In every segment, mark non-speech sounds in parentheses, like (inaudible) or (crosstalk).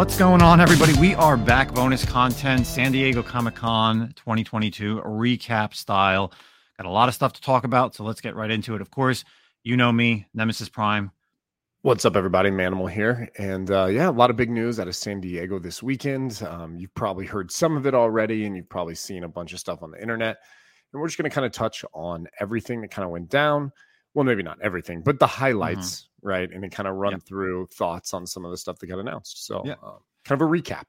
What's going on, everybody? We are back. Bonus content, San Diego Comic Con 2022 recap style. Got a lot of stuff to talk about, so let's get right into it. Of course, you know me, Nemesis Prime. What's up, everybody? Manimal here. And uh, yeah, a lot of big news out of San Diego this weekend. Um, you've probably heard some of it already, and you've probably seen a bunch of stuff on the internet. And we're just going to kind of touch on everything that kind of went down. Well, maybe not everything, but the highlights, mm-hmm. Right? And then kind of run yep. through thoughts on some of the stuff that got announced. So, yeah. uh, kind of a recap.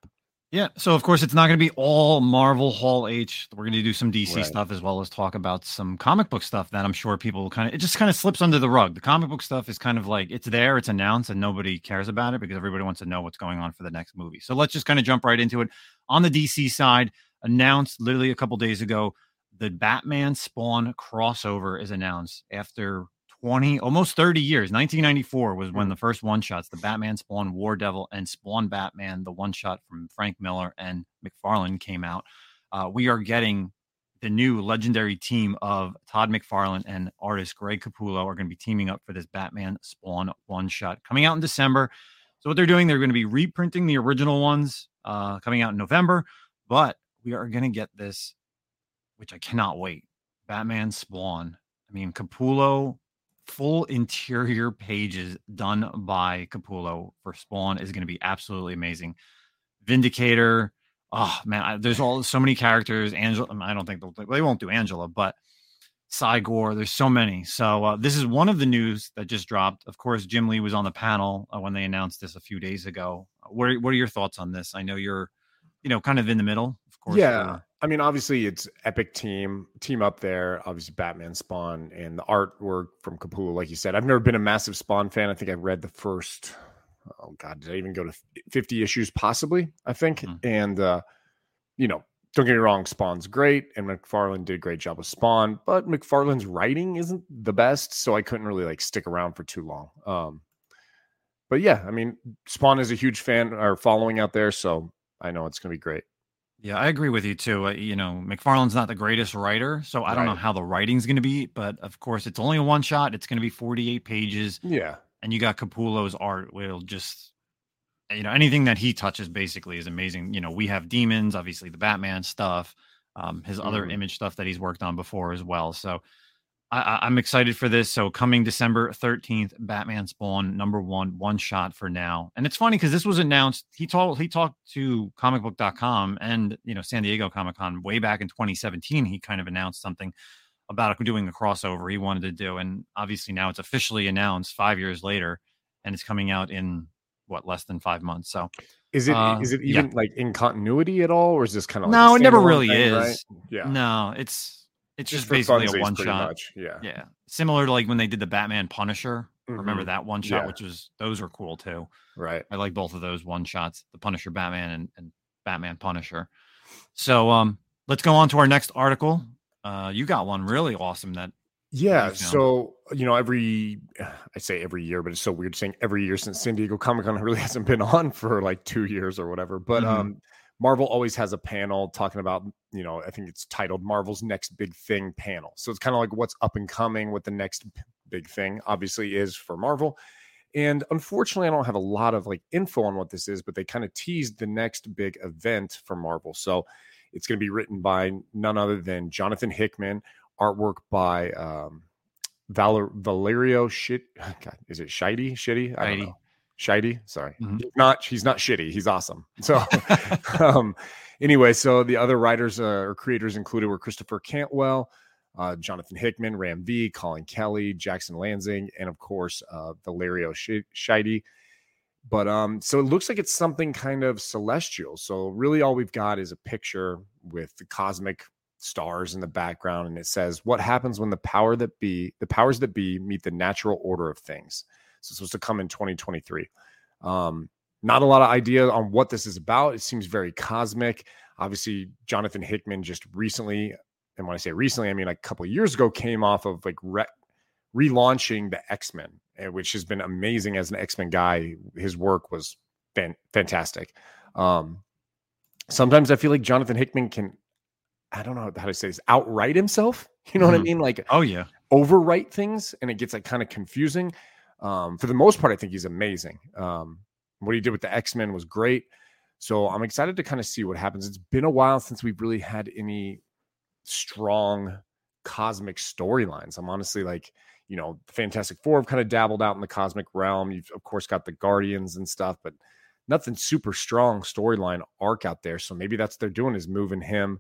Yeah. So of course it's not going to be all Marvel Hall H. We're going to do some DC right. stuff as well as talk about some comic book stuff that I'm sure people kind of it just kind of slips under the rug. The comic book stuff is kind of like it's there, it's announced, and nobody cares about it because everybody wants to know what's going on for the next movie. So let's just kind of jump right into it. On the DC side, announced literally a couple days ago, the Batman Spawn crossover is announced after 20 almost 30 years. 1994 was when mm. the first one shots the batman spawn war devil and spawn batman the one shot from frank miller and mcfarlane came out. Uh, we are getting the new legendary team of todd mcfarlane and artist greg capullo are going to be teaming up for this batman spawn one shot coming out in december. So what they're doing they're going to be reprinting the original ones uh, coming out in november but we are going to get this which i cannot wait batman spawn. I mean, Capullo full interior pages done by Capullo for Spawn is going to be absolutely amazing. Vindicator, oh man, I, there's all so many characters. Angela, I don't think they'll they won't do Angela, but Cygor, there's so many. So uh, this is one of the news that just dropped. Of course, Jim Lee was on the panel uh, when they announced this a few days ago. What are, what are your thoughts on this? I know you're, you know, kind of in the middle, of course. Yeah. I mean, obviously, it's epic team team up there. Obviously, Batman Spawn and the artwork from Capullo, like you said. I've never been a massive Spawn fan. I think I read the first. Oh God, did I even go to fifty issues? Possibly, I think. Mm-hmm. And uh, you know, don't get me wrong, Spawn's great, and McFarlane did a great job with Spawn, but McFarlane's writing isn't the best, so I couldn't really like stick around for too long. Um, but yeah, I mean, Spawn is a huge fan or following out there, so I know it's gonna be great. Yeah, I agree with you too. Uh, you know, McFarlane's not the greatest writer, so I don't know how the writing's going to be, but of course, it's only a one shot. It's going to be 48 pages. Yeah. And you got Capullo's art will just you know, anything that he touches basically is amazing. You know, we have demons, obviously the Batman stuff, um, his other mm. image stuff that he's worked on before as well. So I, am excited for this. So coming December 13th, Batman Spawn number one, one shot for now. And it's funny because this was announced. He told he talked to comicbook.com and you know San Diego Comic Con way back in 2017. He kind of announced something about doing a crossover he wanted to do. And obviously now it's officially announced five years later, and it's coming out in what less than five months. So is it uh, is it even yeah. like in continuity at all, or is this kind of like no? It never really thing, is. Right? Yeah, no, it's it's just, just basically a one shot. Yeah. Yeah. Similar to like when they did the Batman Punisher. Mm-hmm. Remember that one shot, yeah. which was those were cool too. Right. I like both of those one shots, the Punisher Batman and, and Batman Punisher. So um let's go on to our next article. Uh you got one really awesome that yeah, you know. so you know, every (sighs) I say every year, but it's so weird saying every year since San Diego Comic Con (laughs) really hasn't been on for like two years or whatever. But mm-hmm. um Marvel always has a panel talking about, you know, I think it's titled Marvel's Next Big Thing panel. So it's kind of like what's up and coming, what the next big thing obviously is for Marvel. And unfortunately, I don't have a lot of like info on what this is, but they kind of teased the next big event for Marvel. So it's going to be written by none other than Jonathan Hickman, artwork by um, Valer- Valerio Shit. (sighs) God, is it Shitey? Shitty? I don't know. Shitey. Sorry, mm-hmm. he's not he's not shitty. He's awesome. (laughs) So, um, anyway, so the other writers uh, or creators included were Christopher Cantwell, uh, Jonathan Hickman, Ram V, Collin Kelly, Jackson Lanzing, and of course uh, Valerio Schiti. But um, so it looks like it's something kind of celestial. So really, all we've got is a picture with the cosmic stars in the background, and it says, "What happens when the power that be, the powers that be, meet the natural order of things." So it's supposed to come in 2023. Um, not a lot of idea on what this is about. It seems very cosmic. Obviously, Jonathan Hickman just recently, and when I say recently, I mean like a couple years ago, came off of like re- relaunching the X Men, eh, which has been amazing as an X Men guy. His work was fan- fantastic. Um, sometimes I feel like Jonathan Hickman can, I don't know how to say this, outright himself. (laughs) You know mm-hmm. what I mm-hmm. mean? Like, oh yeah, overwrite things, and it gets like kind of confusing. Um, for the most part, I think he's amazing. Um, what he did with the X Men was great. So I'm excited to kind of see what happens. It's been a while since we've really had any strong cosmic storylines. I'm honestly like, you know, Fantastic Four have kind of dabbled out in the cosmic realm. You've of course got the Guardians and stuff, but nothing super strong storyline arc out there. So maybe that's what they're doing is moving him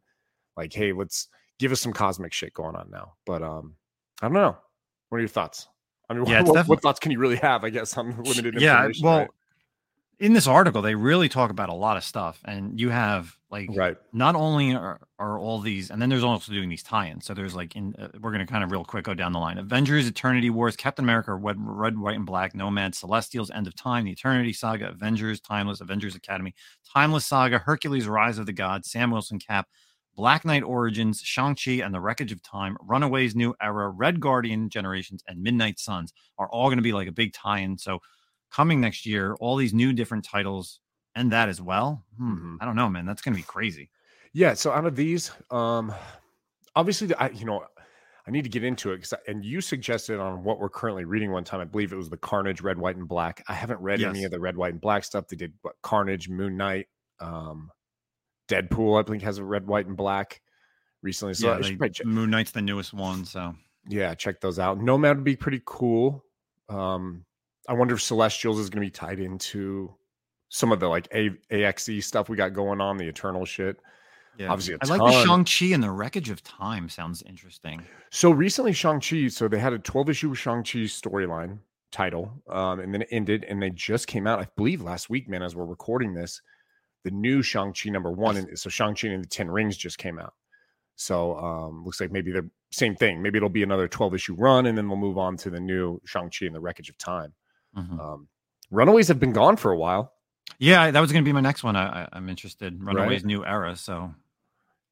like, hey, let's give us some cosmic shit going on now. But um, I don't know. What are your thoughts? I mean, (laughs) yeah, what, definitely... what, thoughts can you really have? I guess on limited Yeah, well, right? in this article, they really talk about a lot of stuff, and you have like right. Not only are, are all these, and then there's also doing these tie-ins. So there's like in uh, we're gonna kind of real quick go down the line: Avengers, Eternity Wars, Captain America, Red, Red, White, and Black, Nomad, Celestials, End of Time, the Eternity Saga, Avengers, Timeless, Avengers Academy, Timeless Saga, Hercules, Rise of the Gods, Sam Wilson, Cap, Black Knight Origins, Shang-Chi and the Wreckage of Time, Runaways New Era, Red Guardian Generations, and Midnight Suns are all going to be like a big tie-in. So coming next year, all these new different titles and that as well. Hmm, mm-hmm. I don't know, man. That's going to be crazy. Yeah. So out of these, um, obviously, I you know, I need to get into it because, and you suggested on what we're currently reading one time. I believe it was the Carnage, Red, White, and Black. I haven't read yes. any of the Red, White, and Black stuff. They did what, Carnage, Moon Knight, um, Deadpool, I think, has a red, white, and black recently. So yeah, they, Moon Knight's the newest one. So yeah, check those out. Nomad would be pretty cool. Um, I wonder if Celestials is going to be tied into some of the like A- AXE stuff we got going on, the Eternal shit. Yeah, obviously, I like the Shang Chi and the Wreckage of Time. Sounds interesting. So recently, Shang Chi. So they had a twelve issue Shang Chi storyline title, um, and then it ended, and they just came out, I believe, last week, man. As we're recording this, the new Shang-Chi number one. And so Shang-Chi and the Ten Rings just came out. So um, looks like maybe the same thing. Maybe it'll be another 12 issue run, and then we'll move on to the new Shang-Chi and the Wreckage of Time. Mm-hmm. Um, Runaways have been gone for a while. Yeah, that was going to be my next one. I, am interested. Runaways right. new era. So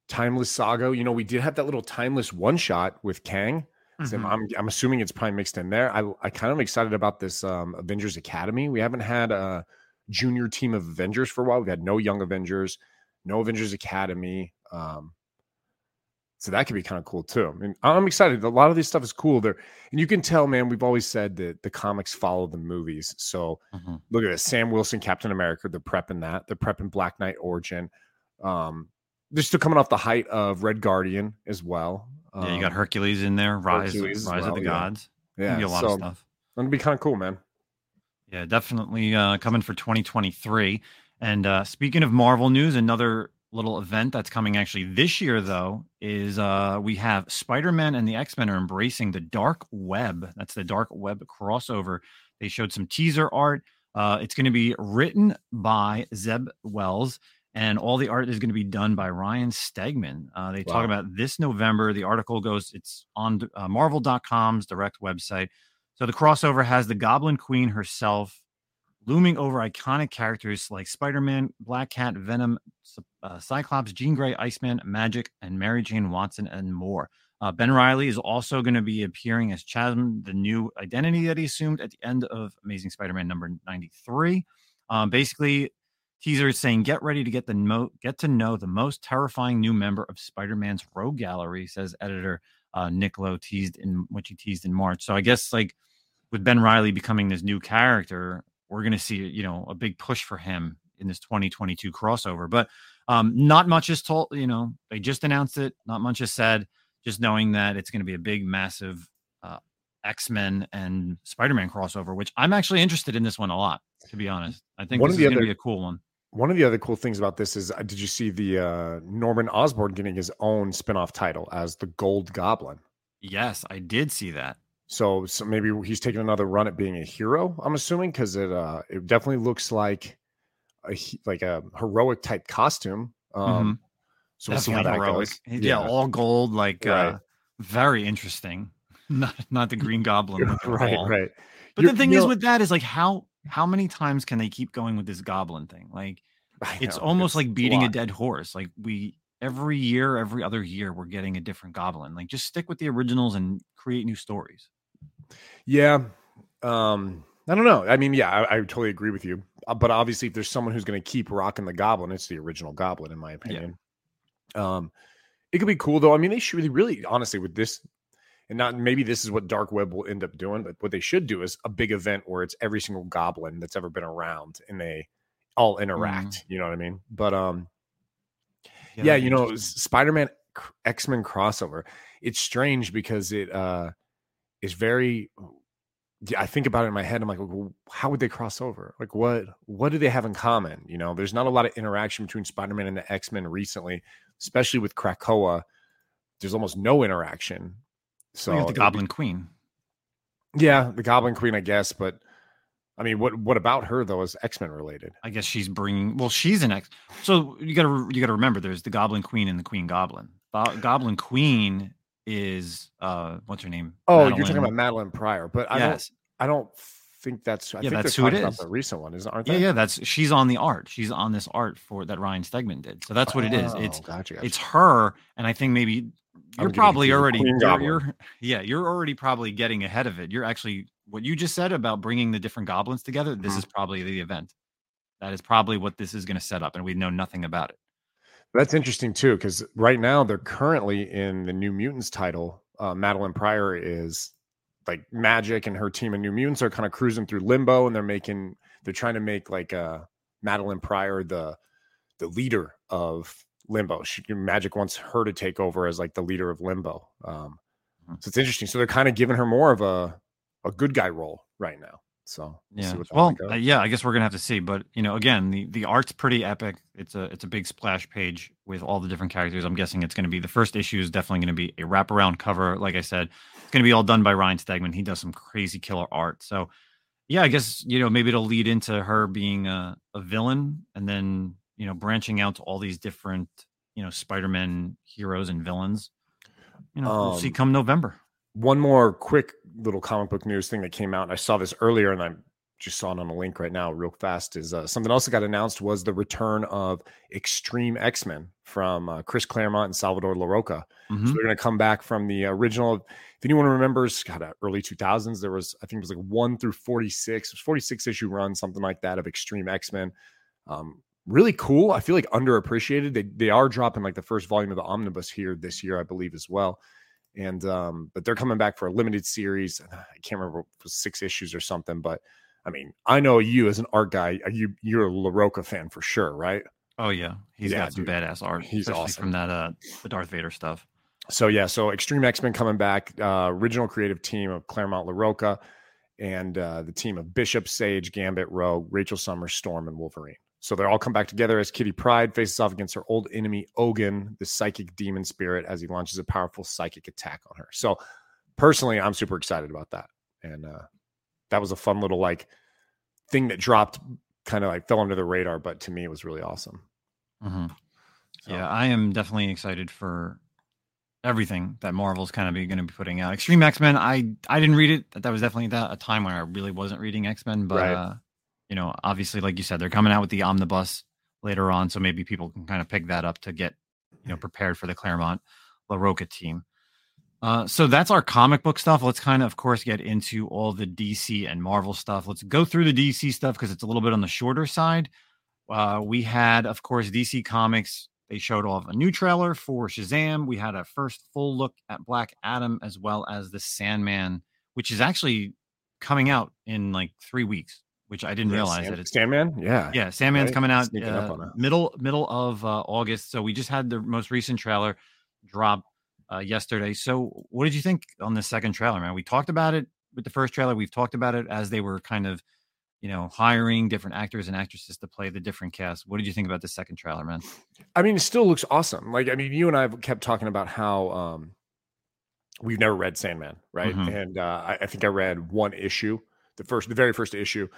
Timeless Saga. You know, we did have that little timeless one shot with Kang. Mm-hmm. I'm, I'm assuming it's probably mixed in there. I, I kind of excited about this um, Avengers Academy. We haven't had a junior team of Avengers for a while. We've had no young Avengers, no Avengers Academy. Um, so that could be kind of cool too. I mean, I'm excited. A lot of this stuff is cool there. And you can tell, man, we've always said that the comics follow the movies. So mm-hmm. look at this Sam Wilson, Captain America, they're prepping that. They're prepping Black Knight Origin. Um, they're still coming off the height of Red Guardian as well. Um, yeah, you got um, Hercules in there, Rise, Rise well, of the yeah. Gods. Yeah, a lot so, of stuff. That'd be kind of cool, man. Yeah, definitely uh, coming for 2023. And uh, speaking of Marvel news, another little event that's coming actually this year, though, is uh, we have Spider Man and the X Men are embracing the dark web. That's the dark web crossover. They showed some teaser art. Uh, it's going to be written by Zeb Wells, and all the art is going to be done by Ryan Stegman. Uh, they wow. talk about this November. The article goes, it's on uh, Marvel.com's direct website. So the crossover has the Goblin Queen herself looming over iconic characters like Spider Man, Black Cat, Venom, uh, Cyclops, Jean Grey, Iceman, Magik, and Mary Jane Watson, and more. Uh, ben Reilly is also going to be appearing as Chasm, the new identity that he assumed at the end of Amazing Spider Man number 93. Um, basically, teaser is saying, get ready to get the mo- get to know the most terrifying new member of Spider Man's rogue gallery, says editor uh, teased in what he teased in March. So I guess like with Ben Reilly becoming this new character, we're going to see, you know, a big push for him in this 2022 crossover. But um, not much is told, you know, they just announced it. Not much is said. Just knowing that it's going to be a big, massive uh, X Men and Spider Man crossover, which I'm actually interested in this one a lot, to be honest. I think one this is going to be a cool one. One of the other cool things about this is, uh, did you see the uh, Norman Osborn getting his own spinoff title as the Gold Goblin? Yes, I did see that. So, so maybe he's taking another run at being a hero. I'm assuming because it uh, it definitely looks like a like a heroic type costume. Um, mm-hmm. So we'll see how that heroic. Yeah. yeah. all gold, like uh, right. uh, very interesting. (laughs) Not not the Green Goblin, (laughs) right? Right. But You're, the thing is know, with that is like how how many times can they keep going with this Goblin thing? Like (laughs) it's almost it's like beating a, a dead horse. Like we every year, every other year, we're getting a different Goblin. Like just stick with the originals and create new stories. Yeah. Um, I don't know. I mean, yeah, I, I, totally agree with you. Uh, but obviously, if there's someone who's going to keep rocking the Goblin, it's the original Goblin, in my opinion. Um, it could be cool though. I mean, they should really, really, honestly, with this, and not maybe this is what Dark Web will end up doing, but what they should do is a big event where it's every single Goblin that's ever been around, and they all interact. Mm. You know what I mean? But um, yeah, yeah you know, Spider-Man X-Men crossover. It's strange because it uh is very. Oh, I think about it in my head. I'm like, well, how would they cross over? Like, what what do they have in common? You know, there's not a lot of interaction between Spider-Man and the X-Men recently, especially with Krakoa. There's almost no interaction. So the Goblin be, Queen. Yeah, the Goblin Queen, I guess, but I mean, what what about her though? Is X Men related? I guess she's bringing. Well, she's an X. So you got to you got to remember, there's the Goblin Queen and the Queen Goblin. Goblin Queen is uh, what's her name? Oh, Madelyne. you're talking about Madelyne Pryor, but I yes. don't. I don't think that's. I yeah, think that's who it is. The recent one, isn't? Aren't they? Yeah, yeah. That's she's on the art. She's on this art for that Ryan Stegman did. So that's what oh, it is. It's gotcha, gotcha. it's her, and I think maybe you're probably already you're, you're, yeah you're already probably getting ahead of it. You're actually what you just said about bringing the different goblins together, this mm-hmm. is probably the event. That is probably what this is going to set up, and we know nothing about it. That's interesting too, because right now they're currently in the New Mutants title. Uh, Madelyne Pryor is like Magik and her team of New Mutants are kind of cruising through limbo, and they're making they're trying to make like uh, Madelyne Pryor the the leader of Limbo. She, Magik wants her to take over as like the leader of Limbo. Um, mm-hmm. so it's interesting. So they're kind of giving her more of a a good guy role right now. So yeah, well, uh, yeah, I guess we're gonna have to see. But you know, again, the the art's pretty epic. It's a it's a big splash page with all the different characters. I'm guessing it's gonna be the first issue is definitely gonna be a wraparound cover. Like I said, it's gonna be all done by Ryan Stegman. He does some crazy killer art. So yeah, I guess you know maybe it'll lead into her being a, a villain, and then you know branching out to all these different you know Spider-Man heroes and villains. You know, um, we'll see um, come November one more quick little comic book news thing that came out. I saw this earlier, and I just saw it on a link right now, real fast. Is uh, something else that got announced was the return of Extreme X Men from uh, Chris Claremont and Salvador Larroca. Mm-hmm. So they're going to come back from the original. If anyone remembers, God, uh, early two thousands, there was I think it was like one through forty six, forty six issue run, something like that of Extreme X Men. Um, really cool. I feel like underappreciated. They they are dropping like the first volume of the omnibus here this year, I believe, as well and um, but they're coming back for a limited series. I can't remember six issues or something, but I mean, I know you as an art guy, you you're a Larroca fan for sure, right? Oh yeah, he's yeah, got some dude. badass art. He's awesome from that uh the Darth Vader stuff. So yeah, so Extreme X Men coming back. Uh, original creative team of Claremont Larroca, and uh, the team of Bishop, Sage, Gambit, Rogue, Rachel Summers, Storm, and Wolverine. So they all come back together as Kitty Pryde faces off against her old enemy Ogun, the psychic demon spirit, as he launches a powerful psychic attack on her. So personally, I'm super excited about that. And uh, that was a fun little like thing that dropped, kind of like fell under the radar, but to me, it was really awesome. Mm-hmm. So. Yeah, I am definitely excited for everything that Marvel's kind of going to be putting out. Extreme X Men, I I didn't read it. That was definitely that, a time when I really wasn't reading X Men, but right. uh, you know, obviously, like you said, they're coming out with the omnibus later on, so maybe people can kind of pick that up to get you know prepared for the Claremont Larroca team. Uh, so that's our comic book stuff. Let's kind of, of course, get into all the DC and Marvel stuff. Let's go through the DC stuff because it's a little bit on the shorter side. Uh, we had, of course, DC Comics. They showed off a new trailer for Shazam. We had a first full look at Black Adam as well as the Sandman, which is actually coming out in like three weeks which I didn't yeah, realize that it's Sandman. Yeah, yeah, Sandman's right. coming out uh, middle middle of uh, August. So we just had the most recent trailer drop uh, yesterday. So what did you think on the second trailer, man? We talked about it with the first trailer. We've talked about it as they were kind of, you know, hiring different actors and actresses to play the different cast. What did you think about the second trailer, man? I mean, it still looks awesome. Like, I mean, you and I have kept talking about how um, we've never read Sandman, right? Mm-hmm. And uh, I, I think I read one issue, the first, the very first issue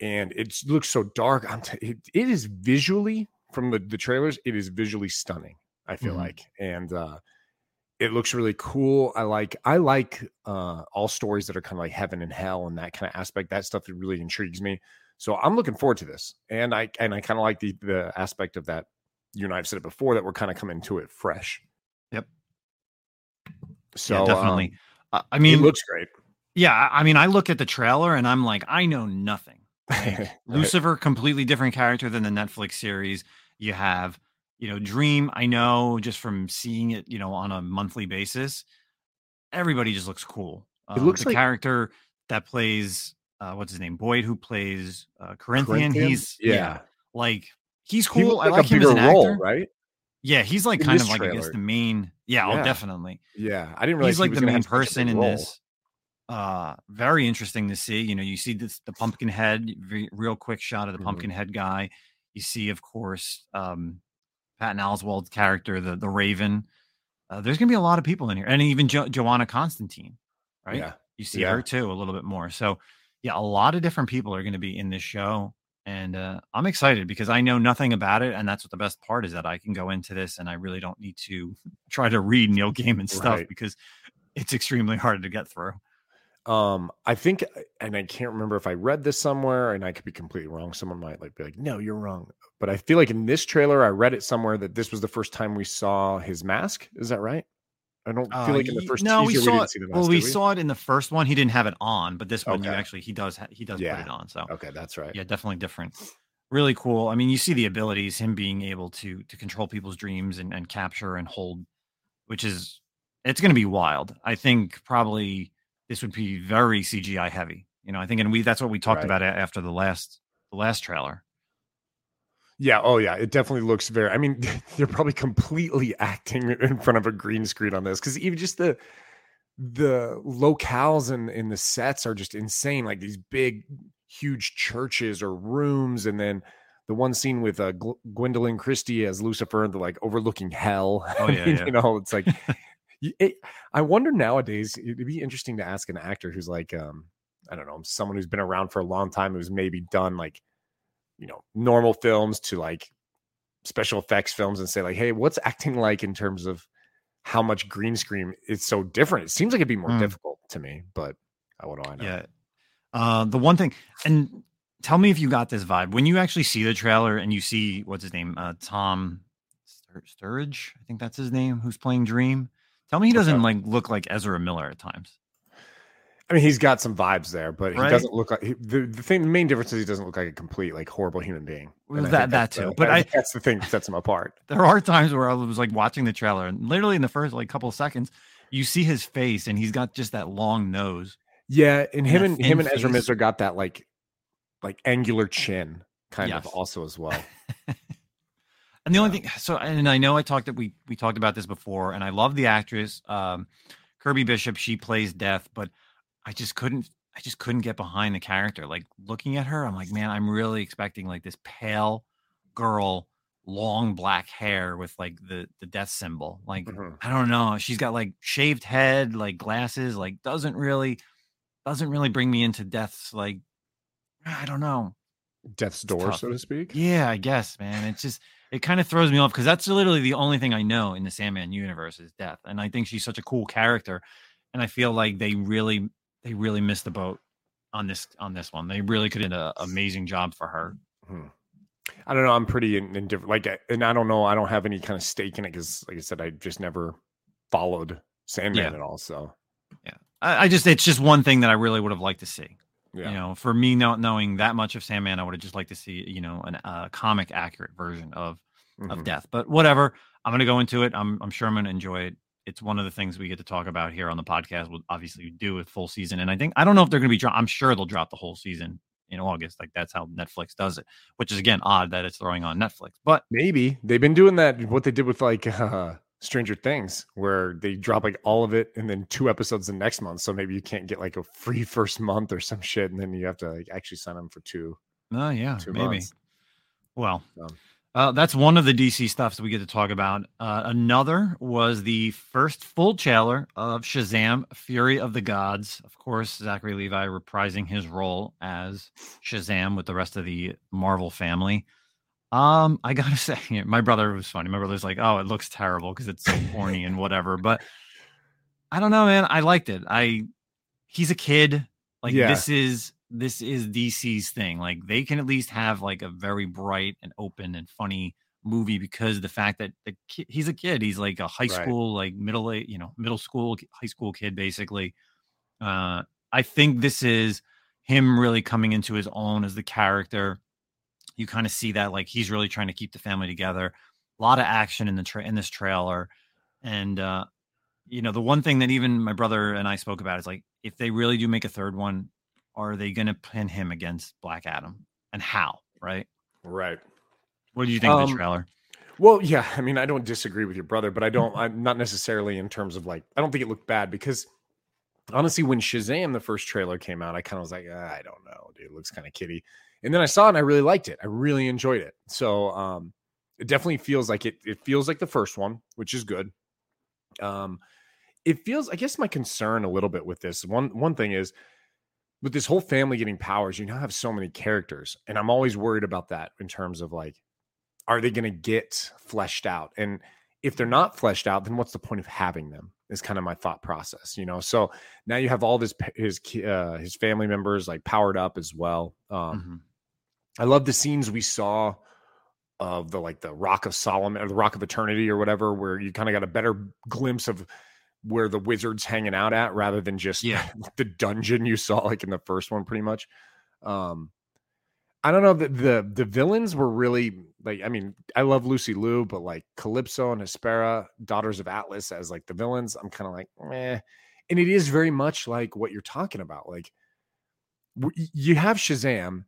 and it looks so dark. I'm t- it, it is visually from the, the trailers, it is visually stunning. I feel mm-hmm. like, and uh, it looks really cool. I like I like uh, all stories that are kind of like heaven and hell and that kind of aspect. That stuff really intrigues me. So I'm looking forward to this, and I and I kind of like the the aspect of that. You and I have said it before that we're kind of coming to it fresh. Yep. So yeah, definitely. Um, I mean, it looks great. Yeah, I mean, I look at the trailer and I'm like, I know nothing. Like, (laughs) Lucifer, completely different character than the Netflix series. You have, you know, Dream. I know just from seeing it, you know, on a monthly basis, everybody just looks cool. it looks the like... character that plays uh, what's his name, Boyd, who plays uh, Corinthian. Corinthian? He's yeah. yeah. Like he's He cool. I like like a him as an role, actor. right? Yeah, he's like In kind of like I guess the main. Yeah, oh, definitely. Yeah, I didn't realize He's he like was the main have such a person in role. this. Uh, very interesting to see. You know, you see this the pumpkin head, re- real quick shot of the Mhm. pumpkin head guy. You see, of course, um, Patton Oswalt's character, the the Raven. Uh, there's gonna be a lot of people in here, and even jo- Johanna Constantine, right? Yeah, You see Yeah. her too a little bit more. So, yeah, a lot of different people are going to be in this show, and uh, I'm excited because I know nothing about it, and that's what the best part is that I can go into this and I really don't need to (laughs) try to read Neil Gaiman stuff Right. because it's extremely hard to get through. Um, I think, and I can't remember if I read this somewhere, and I could be completely wrong. Someone might like be like, "No, you're wrong." But I feel like in this trailer, I read it somewhere that this was the first time we saw his mask. Is that right? I don't Uh, feel like in the first no, we teaser we, saw didn't it. see the mask. Well, we did saw it in the first one. He didn't have it on, but this one you actually he does ha- he does Yeah. put it on. So Okay, that's right. yeah, definitely different. Really cool. I mean, you see the abilities, him being able to to control people's dreams and, and capture and hold, which is it's going to be wild. I think probably this would be very CGI heavy. You know, I think, and we that's what we talked Right. about after the last the last trailer. Yeah. Oh, yeah. It definitely looks very. I mean, (laughs) they're probably completely (laughs) acting in front of a green screen on this because even just the the locales and in the sets are just insane. Like these big, huge churches or rooms, and then the one scene with uh, Gw- Gwendoline Christie as Lucifer, and the like overlooking hell. Oh, yeah, (laughs) yeah. You know, it's like. It, I wonder nowadays. It'd be interesting to ask an actor who's like, um, I don't know, someone who's been around for a long time, who's maybe done like you know normal films to like special effects films and say like hey what's acting like in terms of how much green screen is so different it seems like it'd be more Mm. difficult to me but I what do i know Yeah. Uh, the one thing, and tell me if you got this vibe when you actually see the trailer and you see what's his name, uh, Tom Sturridge, I think that's his name, who's playing Dream. Tell me he doesn't like look like Ezra Miller at times. i mean he's got some vibes there but he doesn't look like he, the, the thing the main difference is he doesn't look like a complete like horrible human being Well, that- that that's the- too, but I I- that's the thing that sets him apart (laughs) There are times where I was like watching the trailer, and literally in the first like couple of seconds, you see his face, and he's got just that long nose. yeah and him and him thin and ezra. Miller got that like like angular chin kind of also as well (laughs) And the only thing, so and I know I talked that we we talked about this before, and I love the actress um, Kirby Bishop. She plays Death, but I just couldn't. I just couldn't get behind the character. Like looking at her, I'm like, man, I'm really expecting like this pale girl, long black hair with like the the death symbol. Like Mhm. I don't know. She's got like shaved head, like glasses. Like doesn't really doesn't really bring me into Death's like. I don't know. death's door so to speak Yeah, I guess, man. It's just it kind of throws me off because that's literally the only thing I know in the Sandman universe is death, and I think she's such a cool character, and I feel like they really they really missed the boat on this on this one. They really could have done an amazing job for her. Hmm. I don't know. I'm pretty in- indifferent. Like, and I don't know. I don't have any kind of stake in it because, like I said, I just never followed Sandman Yeah. at all. So, I, I just it's just one thing that I really would have liked to see. Yeah, You know, for me not knowing that much of Sandman, I would have just liked to see you know an uh, comic accurate version of of Mhm. death. But whatever, I'm going to go into it. I'm I'm sure I'm going to enjoy it. It's one of the things we get to talk about here on the podcast. We'll obviously do with full season, and I think I don't know if they're going to be. Dro- I'm sure they'll drop the whole season in August. Like that's how Netflix does it, which is again odd that it's throwing on Netflix. But maybe they've been doing that. What they did with like (laughs) uh, Stranger Things, where they drop like all of it and then two episodes the next month. So maybe you can't get like a free first month or some shit, and then you have to like actually sign them for two. oh yeah, Two maybe. months. Well, Um, uh, that's one of the DC stuffs we get to talk about. Uh, another was the first full trailer of Shazam: Fury of the Gods. Of course, Zachary Levi reprising his role as Shazam with the rest of the Marvel family. Um, I gotta (laughs) say, my brother was funny. My brother's like, "Oh, it looks terrible because it's so corny and whatever." But I don't know, man. I liked it. I he's a kid. Like Yeah. this is this is DC's thing. Like they can at least have like a very bright and open and funny movie because the fact that the kid, he's a kid, he's like a high Right. school, like middle, you know, middle school, high school kid, basically. Uh, I think this is him really coming into his own as the character. You kind of see that like he's really trying to keep the family together. A lot of action in the tra- in this trailer, and uh, you know the one thing that even my brother and I spoke about is like if they really do make a third one, are they going to pin him against Black Adam and how? Right? Right. What do you think um, of the um, trailer? Well, yeah, I mean, I don't disagree with your brother, but I don't. I'm not necessarily in terms of like. I don't think it looked bad because honestly, when Shazam the first trailer came out, I kind of was like, ah, I don't know, dude, it looks kind of kitty. And then I saw it and I really liked it. I really enjoyed it. So um, it definitely feels like it. It feels like the first one, which is good. Um, it feels. I guess my concern a little bit with this one. One thing is with this whole family getting powers. You now have so many characters, and I'm always worried about that in terms of like are they going to get fleshed out? And if they're not fleshed out, then what's the point of having them? Is kind of my thought process, you know. So now you have all this his uh, his family members like powered up as well. Um, mm-hmm. I love the scenes we saw of the like the Rock of Solomon or the Rock of Eternity or whatever, where you kind of got a better glimpse of where the wizard's hanging out at rather than just yeah. (laughs) the dungeon you saw like in the first one, pretty much. Um, I don't know the, the the villains were really like I mean I love Lucy Liu but like Kalypso and Hespera Daughters of Atlas as like the villains I'm kind of like meh and it is very much like what you're talking about like you have Shazam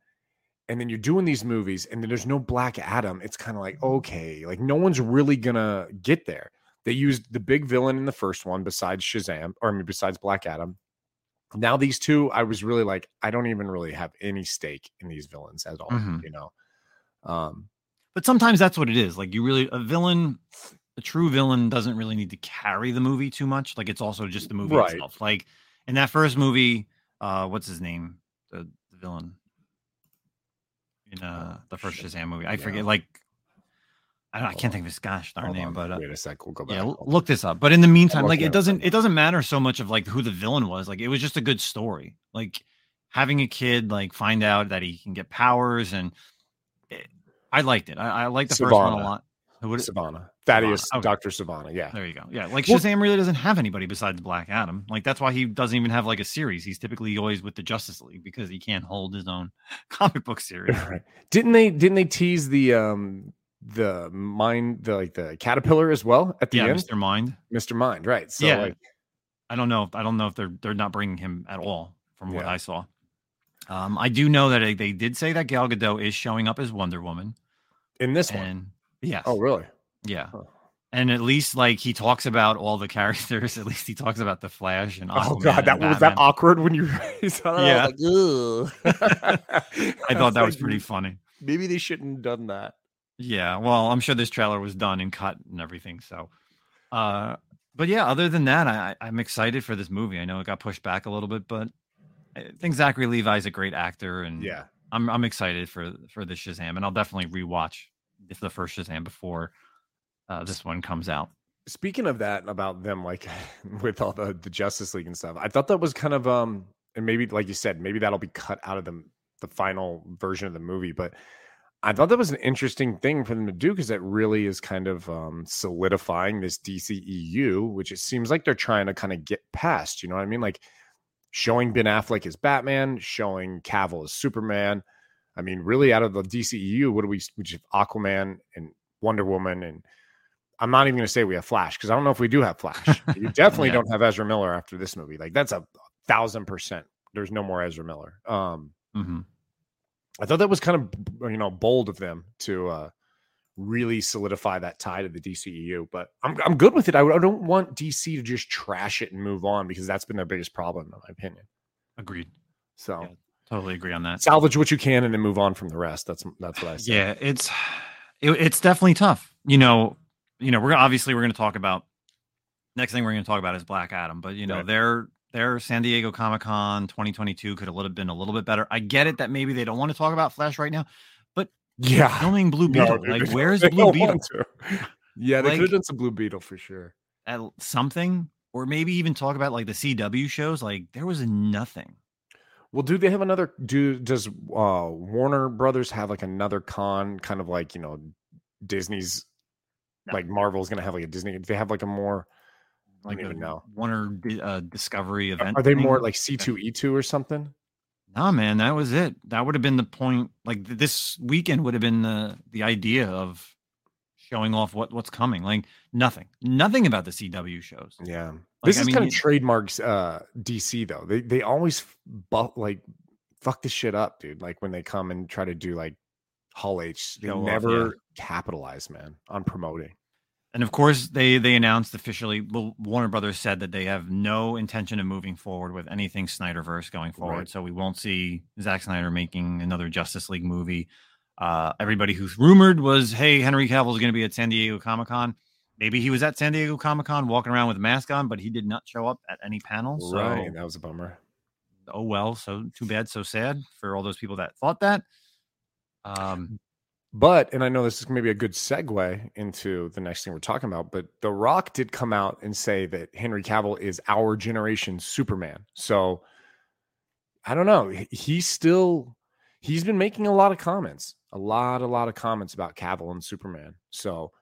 and then you're doing these movies and then there's no Black Adam it's kind of like mm-hmm. okay like no one's really gonna get there. They used the big villain in the first one besides Shazam or I mean besides Black Adam now these two, I was really like, I don't even really have any stake in these villains at all, mm-hmm. you know. Um, but sometimes that's what it is. Like you really a villain, a true villain doesn't really need to carry the movie too much. Like it's also just the movie right. itself. Like in that first movie, uh, what's his name? The, the villain in uh the first Shazam movie. I forget. Like I, I can't think of his gosh darn name, on. but uh, wait a sec, we'll go back. Yeah, look this up. But in the meantime, like it doesn't it doesn't matter so much of like who the villain was. Like it was just a good story. Like having a kid like find out that he can get powers, and it, I liked it. I, I liked the Sivana. first one a lot. Who would Sivana. Thaddeus, okay. Dr. Sivana. Yeah. There you go. Yeah. Like well, Shazam really doesn't have anybody besides Black Adam. Like that's why he doesn't even have like a series. He's typically always with the Justice League because he can't hold his own (laughs) comic book series. (laughs) Right. Didn't they didn't they tease the um the mind the like the caterpillar as well at the yeah, end? Mr mind. Mr mind right. So yeah. like, i don't know i don't know if they're they're not bringing him at all from what yeah. i saw. Um i do know that they, they did say that gal gadot is showing up as wonder woman. In this and, one yes. Oh really? Yeah. Huh. and at least like he talks about all the characters. (laughs) At least he talks about the flash and Aquaman oh god that was that awkward when you (laughs) saw that? Yeah. (laughs) I, like, I thought that was pretty funny. Maybe they shouldn't have done that yeah, well, I'm sure this trailer was done and cut and everything. So, uh, but yeah, other than that, I, I'm excited for this movie. I know it got pushed back a little bit, but I think Zachary Levi's a great actor, and yeah, I'm I'm excited for for the Shazam, and I'll definitely rewatch the first Shazam before uh, this one comes out. Speaking of that, about them like (laughs) with all the the Justice League and stuff, I thought that was kind of um, and maybe like you said, maybe that'll be cut out of the the final version of the movie, but I thought that was an interesting thing for them to do because it really is kind of um, solidifying this DCEU, which it seems like they're trying to kind of get past. You know what I mean? Like showing Ben Affleck as Batman, showing Cavill as Superman. I mean, really, out of the DCEU, what do we? We have Aquaman and Wonder Woman, and I'm not even going to say we have Flash because I don't know if we do have Flash. you (laughs) definitely yeah. don't have Ezra Miller after this movie. Like that's a thousand percent. There's no more Ezra Miller. Um, mm-hmm. I thought that was kind of you know bold of them to uh, really solidify that tie to the DCEU. But I'm I'm good with it. I, I don't want DC to just trash it and move on because that's been their biggest problem, in my opinion. Agreed. So yeah, totally agree on that. Salvage what you can and then move on from the rest. That's that's what I say. Yeah, it's it, it's definitely tough. You know, you know, we're obviously we're going to talk about next thing we're going to talk about is Black Adam, but you know, right. they're their San Diego Comic Con 2022 could have been a little bit better. I get it that maybe they don't want to talk about Flash right now, but yeah, filming Blue Beetle, no, like where's Blue Beetle? Yeah, they like, could have done some Blue Beetle for sure. At something, or maybe even talk about like the CW shows. Like there was nothing. Well, do they have another? Do does uh, Warner Brothers have like another con, kind of like you know Disney's, no. like Marvel's going to have like a Disney? Do they have like a more like even know. Warner uh, Discovery event. Are they thing? more like C two E two or something? Nah, man, that was it. That would have been the point. Like this weekend would have been the the idea of showing off what what's coming. Like nothing, nothing about the CW shows. Yeah, like, this is I mean, kind of trademarks uh, DC though. They they always bu- like fuck this shit up, dude. Like when they come and try to do like Hall H. They Go off, never yeah. capitalize, man, on promoting. And of course, they they announced officially. Well, Warner Brothers said that they have no intention of moving forward with anything Snyderverse going forward. Right. So we won't see Zack Snyder making another Justice League movie. Uh, everybody who's rumored was, hey, Henry Cavill is going to be at San Diego Comic Con. Maybe he was at San Diego Comic Con walking around with a mask on, but he did not show up at any panel. So Right, that was a bummer. oh well. So too bad, so sad for all those people that thought that. Um, But, and I know this is maybe a good segue into the next thing we're talking about, but The Rock did come out and say that Henry Cavill is our generation Superman. So I don't know. He- He's still, he's been making a lot of comments, a lot, a lot of comments about Cavill and Superman. So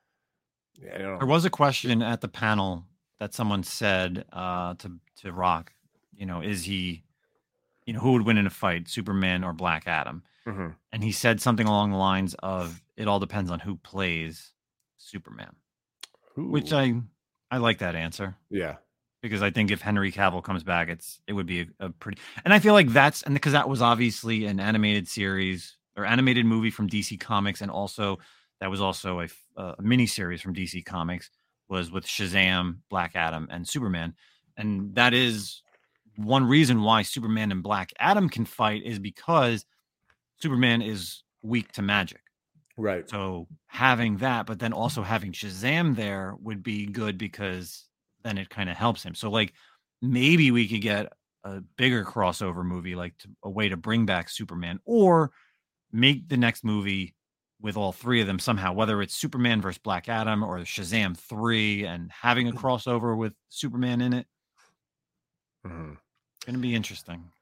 I don't know. There was a question at the panel that someone said uh, to to Rock, you know, is he, you know, who would win in a fight, Superman or Black Adam? Mhm. And he said something along the lines of, "It all depends on who plays Superman," which I I like that answer yeah. because I think if Henry Cavill comes back, it's it would be a, a pretty, and I feel like that's and because that was obviously an animated series or animated movie from DC Comics, and also that was also a mini series from DC Comics was with Shazam, Black Adam, and Superman, and that is one reason why Superman and Black Adam can fight is because Superman is weak to magic. Right. So having that, but then also having Shazam there would be good because then it kind of helps him. So like maybe we could get a bigger crossover movie, like to, a way to bring back Superman, or make the next movie with all three of them somehow, whether it's Superman versus Black Adam or Shazam three, and having a crossover with Superman in it. Mhm. Gonna be interesting.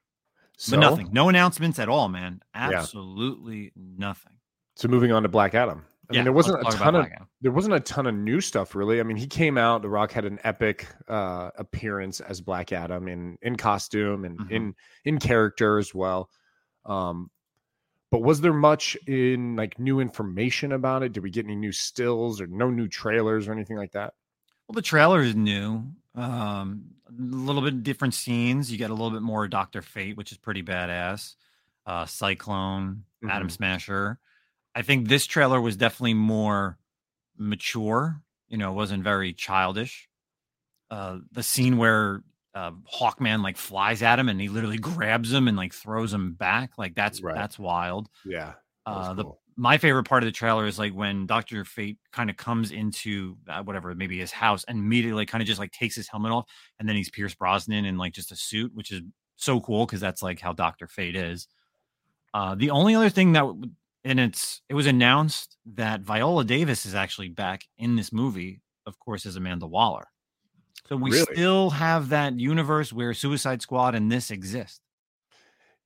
So, but nothing, no announcements at all, man. Absolutely nothing. So moving on to Black Adam. I Yeah, mean, there wasn't a ton of there wasn't a ton of new stuff really. I mean, he came out. The Rock had an epic uh, appearance as Black Adam in in costume and Mhm. in in character as well. Um, but was there much in like new information about it? Did we get any new stills or no new trailers or anything like that? Well, the trailer is new. Um, a little bit different scenes. You get a little bit more Doctor Fate, which is pretty badass. Uh, Cyclone, Atom Mhm. Smasher. I think this trailer was definitely more mature. You know, it wasn't very childish. Uh, the scene where uh, Hawkman like flies at him and he literally (laughs) grabs him and like throws him back, like that's Right. that's wild. Yeah, that Uh, the cool. My favorite part of the trailer is like when Doctor Fate kind of comes into uh, whatever maybe his house and immediately kind of just like takes his helmet off and then he's Pierce Brosnan in like just a suit, which is so cool because that's like how Doctor Fate is. Uh, the only other thing that and it's it was announced that Viola Davis is actually back in this movie, of course, as Amanda Waller. So we Really? still have that universe where Suicide Squad and this exist.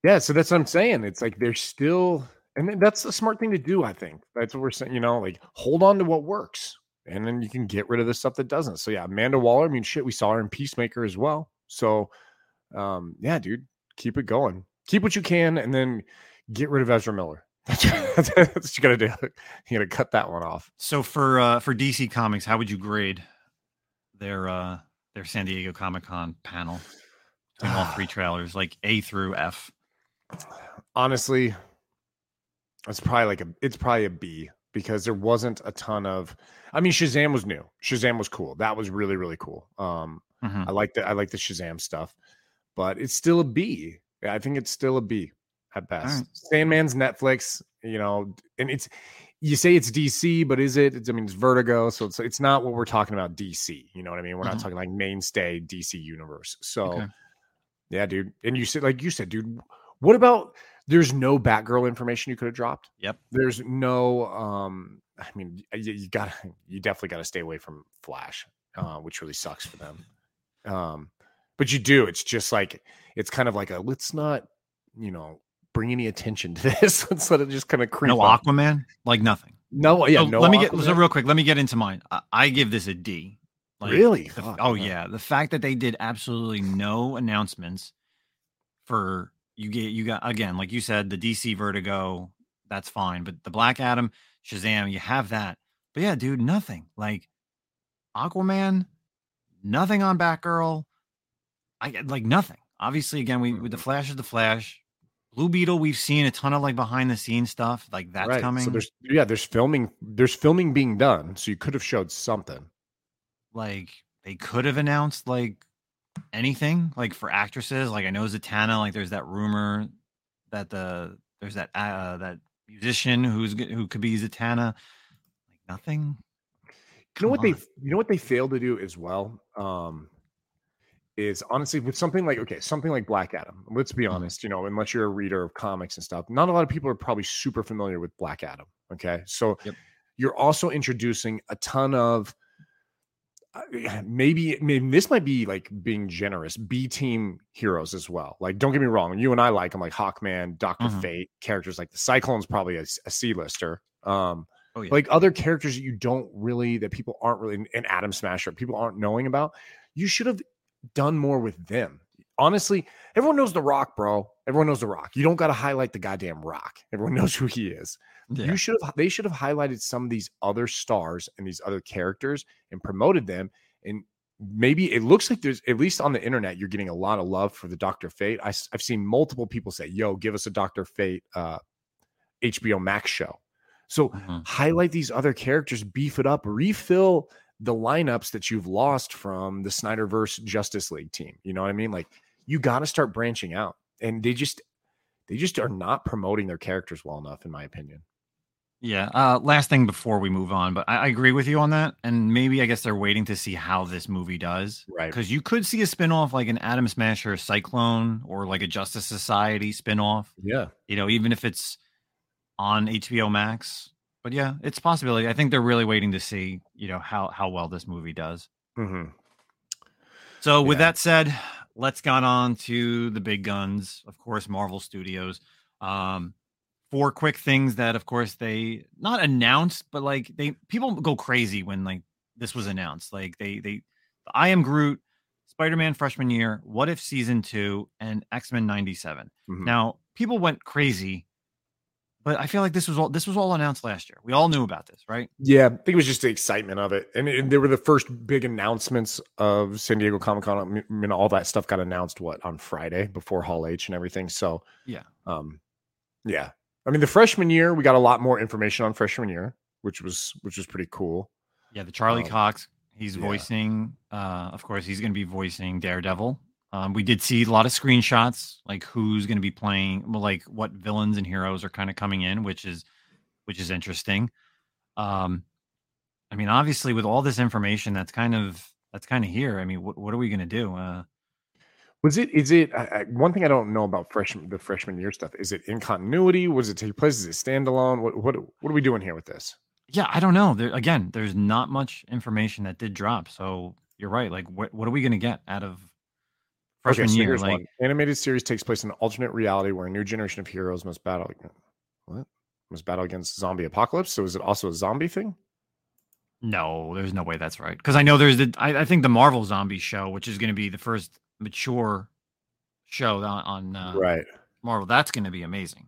Yeah, so that's what I'm saying. It's like there's still, and then that's a smart thing to do. I think that's what we're saying. You know, like hold on to what works, and then you can get rid of the stuff that doesn't. So yeah, Amanda Waller. I mean, shit, we saw her in Peacemaker as well. So, um, yeah, dude, keep it going. Keep what you can, and then get rid of Ezra Miller. (laughs) That's, that's (laughs) what you gotta do. (laughs) You gotta cut that one off. So for uh for DC Comics, how would you grade their uh their San Diego Comic Con panel (sighs) all three trailers, like A through F? honestly, it's probably like a it's probably a B because there wasn't a ton of. I mean, Shazam was new. Shazam was cool. That was really really cool. Um, Mhm. I like the I like the Shazam stuff, but it's still a B. I think it's still a B at best. right. Sandman's Netflix, you know, and it's you say it's DC, but is it? It's, I mean, it's Vertigo, so it's it's not what we're talking about. DC, you know what I mean? We're not Mhm. talking like mainstay DC universe. So. Okay. Yeah, dude. And you said, like you said, dude, what about there's no Batgirl information you could have dropped? Yep. There's no um I mean, you, you gotta you definitely gotta stay away from Flash, uh, which really sucks for them. Um, but you do, it's just like it's kind of like a let's not, you know, bring any attention to (laughs) this. let's let it just kind of creep No up. Aquaman, like nothing. No, yeah, So no. let me get so real quick. Let me get into mine. I, I give this a D. Like, really. the- Fuck, oh yeah, the fact that they did absolutely no announcements for you get you got again, like you said, the DC Vertigo, that's fine, but the Black Adam, Shazam, you have that. But yeah, dude, nothing. Like Aquaman, nothing on Batgirl. I get like nothing. Obviously, again, we with the Mhm. Flash is the Flash. Blue Beetle, we've seen a ton of like behind the scenes stuff, like that's right. coming. So there's yeah, there's filming, there's filming being done. So you could have showed something. like they could have announced like anything like for actresses. Like I know Zatanna, like there's that rumor that the there's that uh that musician who's who could be Zatanna. Like nothing. You know what Come they you know what they failed to do as well? Um is honestly with something like okay, something like Black Adam. Let's be Mhm. honest, you know, unless you're a reader of comics and stuff, not a lot of people are probably super familiar with Black Adam. Okay. So Yep. you're also introducing a ton of uh, maybe maybe this might be like being generous b team heroes as well like don't get me wrong you and i like them like hawkman doctor Mhm. fate characters like the cyclone's probably a, a c-lister um Oh yeah. like other characters that you don't really that people aren't really and Atom Smasher people aren't knowing about. You should have done more with them. Honestly, everyone knows the Rock, bro. Everyone knows the Rock. You don't got to highlight the goddamn Rock. Everyone (laughs) knows who he is. Yeah. You should have. They should have highlighted some of these other stars and these other characters and promoted them. And maybe it looks like there's at least on the internet you're getting a lot of love for the Doctor Fate. I, have seen multiple people say, "Yo, give us a Doctor Fate uh, HBO Max show." So Mhm. highlight these other characters, beef it up, refill the lineups that you've lost from the Snyderverse Justice League team. You know what I mean? Like you got to start branching out. And they just they just are not promoting their characters well enough, in my opinion. Yeah. Uh, last thing before we move on, but I, I agree with you on that. And maybe I guess they're waiting to see how this movie does. Right. Because you could see a spinoff like an Atom Smasher Cyclone or like a Justice Society spinoff, Yeah. you know, even if it's on HBO Max. But yeah, it's a possibility. I think they're really waiting to see, you know, how how well this movie does. hmm So with Yeah. that said, let's get on to the big guns. Of course, Marvel Studios. Um, four quick things that, of course, they not announced, but like they people go crazy when like this was announced. Like they they, I am Groot, Spider Man freshman year, What If season two, and X Men ninety seven. Mhm. Now people went crazy, but I feel like this was all this was all announced last year. We all knew about this, right? Yeah, I think it was just the excitement of it, and, and they were the first big announcements of San Diego Comic Con. I mean, I mean, all that stuff got announced what on Friday before Hall H and everything. So Yeah. um, yeah. I mean, the freshman year we got a lot more information on freshman year, which was which was pretty cool. Yeah, the Charlie Um, Cox. He's yeah. voicing. Uh, of course, he's going to be voicing Daredevil. Um, we did see a lot of screenshots, like who's going to be playing, well, like what villains and heroes are kind of coming in, which is which is interesting. Um, I mean, obviously, with all this information, that's kind of that's kind of here. I mean, what what are we going to do? Uh, Was it? Is it? I, I, one thing I don't know about freshman the freshman year stuff is it in continuity? Was it take place? Is it standalone? What what what are we doing here with this? yeah, I don't know. There again, there's not much information that did drop. So you're right. Like, what what are we going to get out of freshman so year? Like, one. Animated series takes place in an alternate reality where a new generation of heroes must battle. What? Must battle against zombie apocalypse. So is it also a zombie thing? No, there's no way that's right. Because I know there's the I, I think the Marvel Zombie show, which is going to be the first mature show on, on uh, right. Marvel. That's going to be amazing.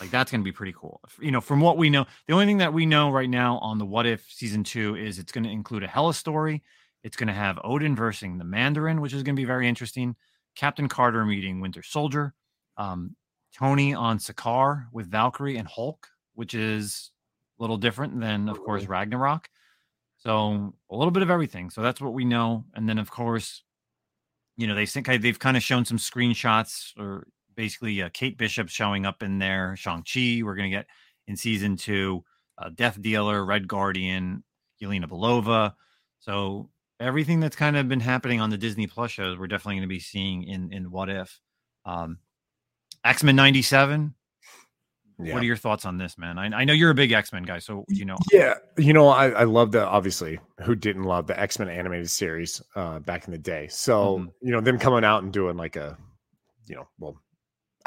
Like that's going to be pretty cool. You know, from what we know, the only thing that we know right now on the What If season two is it's going to include a Hela story. It's going to have Odin versing the Mandarin, which is going to be very interesting. Captain Carter meeting Winter Soldier. Um, Tony on Sakaar with Valkyrie and Hulk, which is a little different than, of course, Ragnarok. So a little bit of everything. So that's what we know. And then, of course, you know, they think they've kind of shown some screenshots or basically uh, Kate Bishop showing up in there, Shang-Chi. We're going to get in season two, uh, Death Dealer, Red Guardian, Yelena Belova. So everything that's kind of been happening on the Disney Plus shows, we're definitely going to be seeing in in What If. Um, X Men '97. Yeah. What are your thoughts on this, man? I, I know you're a big X Men guy, so you know. Yeah, you know, I, I love the obviously who didn't love the X Men animated series uh, back in the day. So Mhm. you know, them coming out and doing like a, you know, well,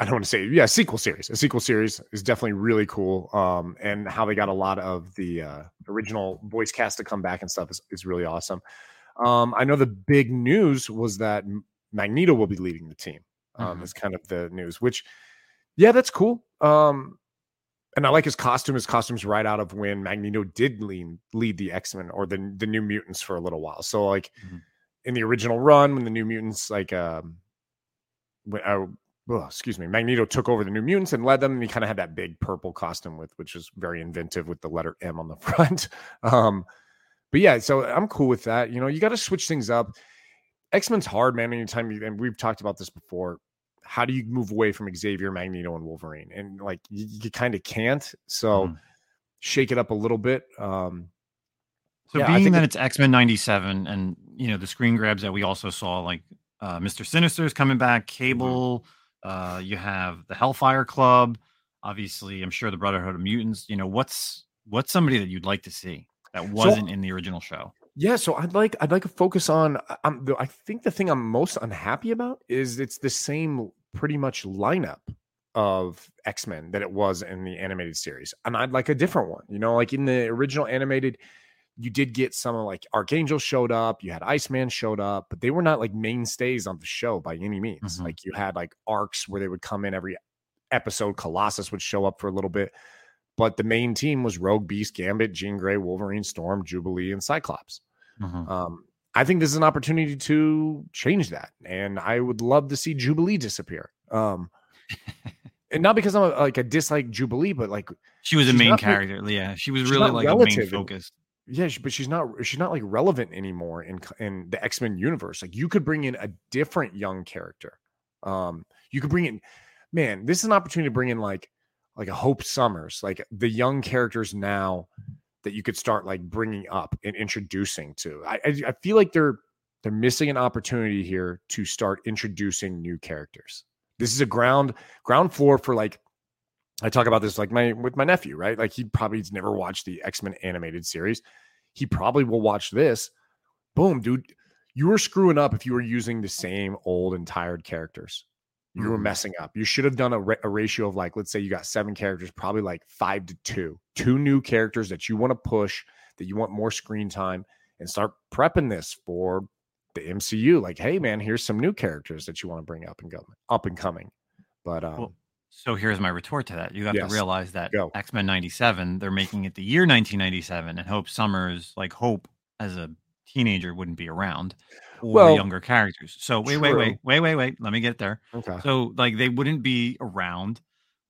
I don't want to say yeah, sequel series. A sequel series is definitely really cool. Um, and how they got a lot of the uh, original voice cast to come back and stuff is, is really awesome. Um, I know the big news was that Magneto will be leading the team. Um, Mhm. is kind of the news, which yeah, that's cool. Um, and I like his costume. His costume's right out of when Magneto did lead lead the X Men or the the New Mutants for a little while. So like Mhm. in the original run, when the New Mutants like um, when, uh, oh, excuse me, Magneto took over the New Mutants and led them. And he kind of had that big purple costume with, which is very inventive with the letter M on the (laughs) front. um, but yeah, so I'm cool with that. You know, you got to switch things up. X Men's hard, man. Anytime you, and we've talked about this before. How do you move away from Xavier, Magneto, and Wolverine? And like you, you kind of can't. So mm. shake it up a little bit. Um, so yeah, being that it, it's X Men '97, and you know the screen grabs that we also saw, like uh, Mister Sinister is coming back, mm-hmm. Cable. Uh, you have the Hellfire Club. Obviously, I'm sure the Brotherhood of Mutants. You know what's what's somebody that you'd like to see that wasn't so, in the original show. Yeah, so I'd like I'd like to focus on. I'm, I think the thing I'm most unhappy about is it's the same pretty much lineup of X Men that it was in the animated series, and I'd like a different one. You know, like in the original animated, you did get some like Archangel showed up, you had Iceman showed up, but they were not like mainstays on the show by any means. Mm-hmm. Like you had like arcs where they would come in every episode. Colossus would show up for a little bit, but the main team was Rogue, Beast, Gambit, Jean Grey, Wolverine, Storm, Jubilee, and Cyclops. Mm-hmm. Um, I think this is an opportunity to change that, and I would love to see Jubilee disappear. Um, (laughs) and not because I'm a, like a dislike Jubilee, but like she was a main character. yeah, she was really like a main focus yeah, but she's not she's not like relevant anymore in in the X Men universe. Like you could bring in a different young character. Um, you could bring in, man, this is an opportunity to bring in like like a Hope Summers, like the young characters now that you could start like bringing up and introducing to. I I, I feel like they're they're missing an opportunity here to start introducing new characters. This is a ground ground floor for like I talk about this like my with my nephew, right? Like he probably's never watched the X-Men animated series. He probably will watch this. Boom, dude. You were screwing up if you were using the same old and tired characters. You mm-hmm. were messing up. You should have done a, a ratio of like, let's say you got seven characters, probably like five to two, two new characters that you want to push, that you want more screen time, and start prepping this for the MCU. Like, hey man, here's some new characters that you want to bring up and go up and coming. But um, well, so here's my retort to that. You have yes. to realize that X Men 97, they're making it the year 1997, and Hope Summers, like Hope as a teenager, wouldn't be around or well, younger characters. So wait, true. wait, wait, wait, wait, wait. Let me get there. Okay. So like they wouldn't be around,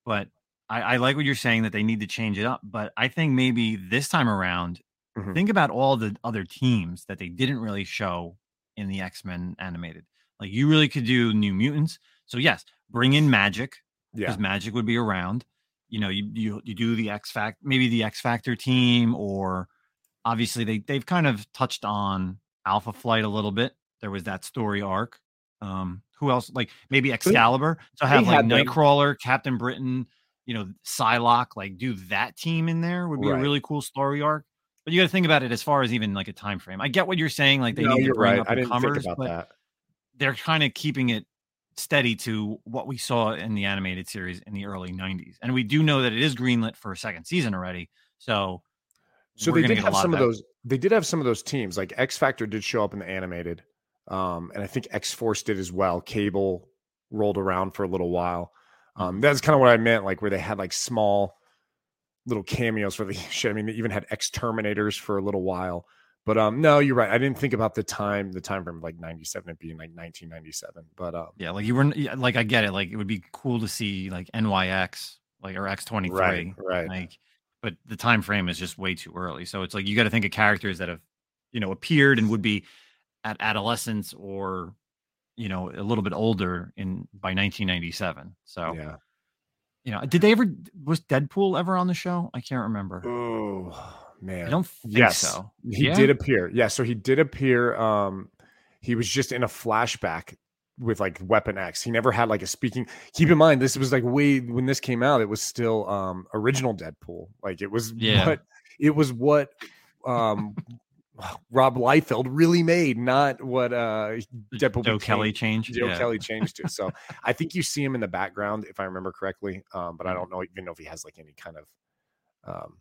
but I, I like what you're saying that they need to change it up. But I think maybe this time around, mm-hmm. think about all the other teams that they didn't really show in the X Men animated. Like you really could do New Mutants. So yes, bring in Magik because yeah. Magik would be around. You know, you you you do the X Fact, maybe the X Factor team, or obviously they they've kind of touched on Alpha Flight a little bit. There was that story arc. Um, who else? Like maybe Excalibur. So have like Nightcrawler. Captain Britain, you know, Psylocke. Like do that team in there would be right. a really cool story arc. But you got to think about it as far as even like a time frame. I get what you're saying. Like they no, need to bring right. up the comers, but that. they're kind of keeping it steady to what we saw in the animated series in the early 90s. And we do know that it is greenlit for a second season already. So so they did have some of, of those they did have some of those teams like X Factor did show up in the animated. Um, and I think X Force did as well. Cable rolled around for a little while. Um, mm-hmm. that's kind of what I meant, like where they had like small little cameos for the (laughs) shit. I mean, they even had X Terminators for a little while. But um, no, you're right. I didn't think about the time, the time from like '97 it being like 1997. But um, yeah, like you were like I get it. Like it would be cool to see like NYX, like or X23, right? Right. Like, but the time frame is just way too early. So it's like you got to think of characters that have, you know, appeared and would be at adolescence or, you know, a little bit older in by 1997. So yeah. You know, did they ever was Deadpool ever on the show? I can't remember. Oh man. I don't think yes, so. He yeah? did appear. Yeah, so he did appear. Um, he was just in a flashback with like Weapon X. He never had like a speaking. Keep in mind, this was like way when this came out, it was still um original Deadpool. Like it was yeah. what it was what um (sighs) Rob Liefeld really made, not what uh Deadpool Joe Kelly changed. Joe yeah. Kelly (laughs) changed to. So I think you see him in the background, if I remember correctly. Um, but I mm-hmm. don't know even know if he has like any kind of um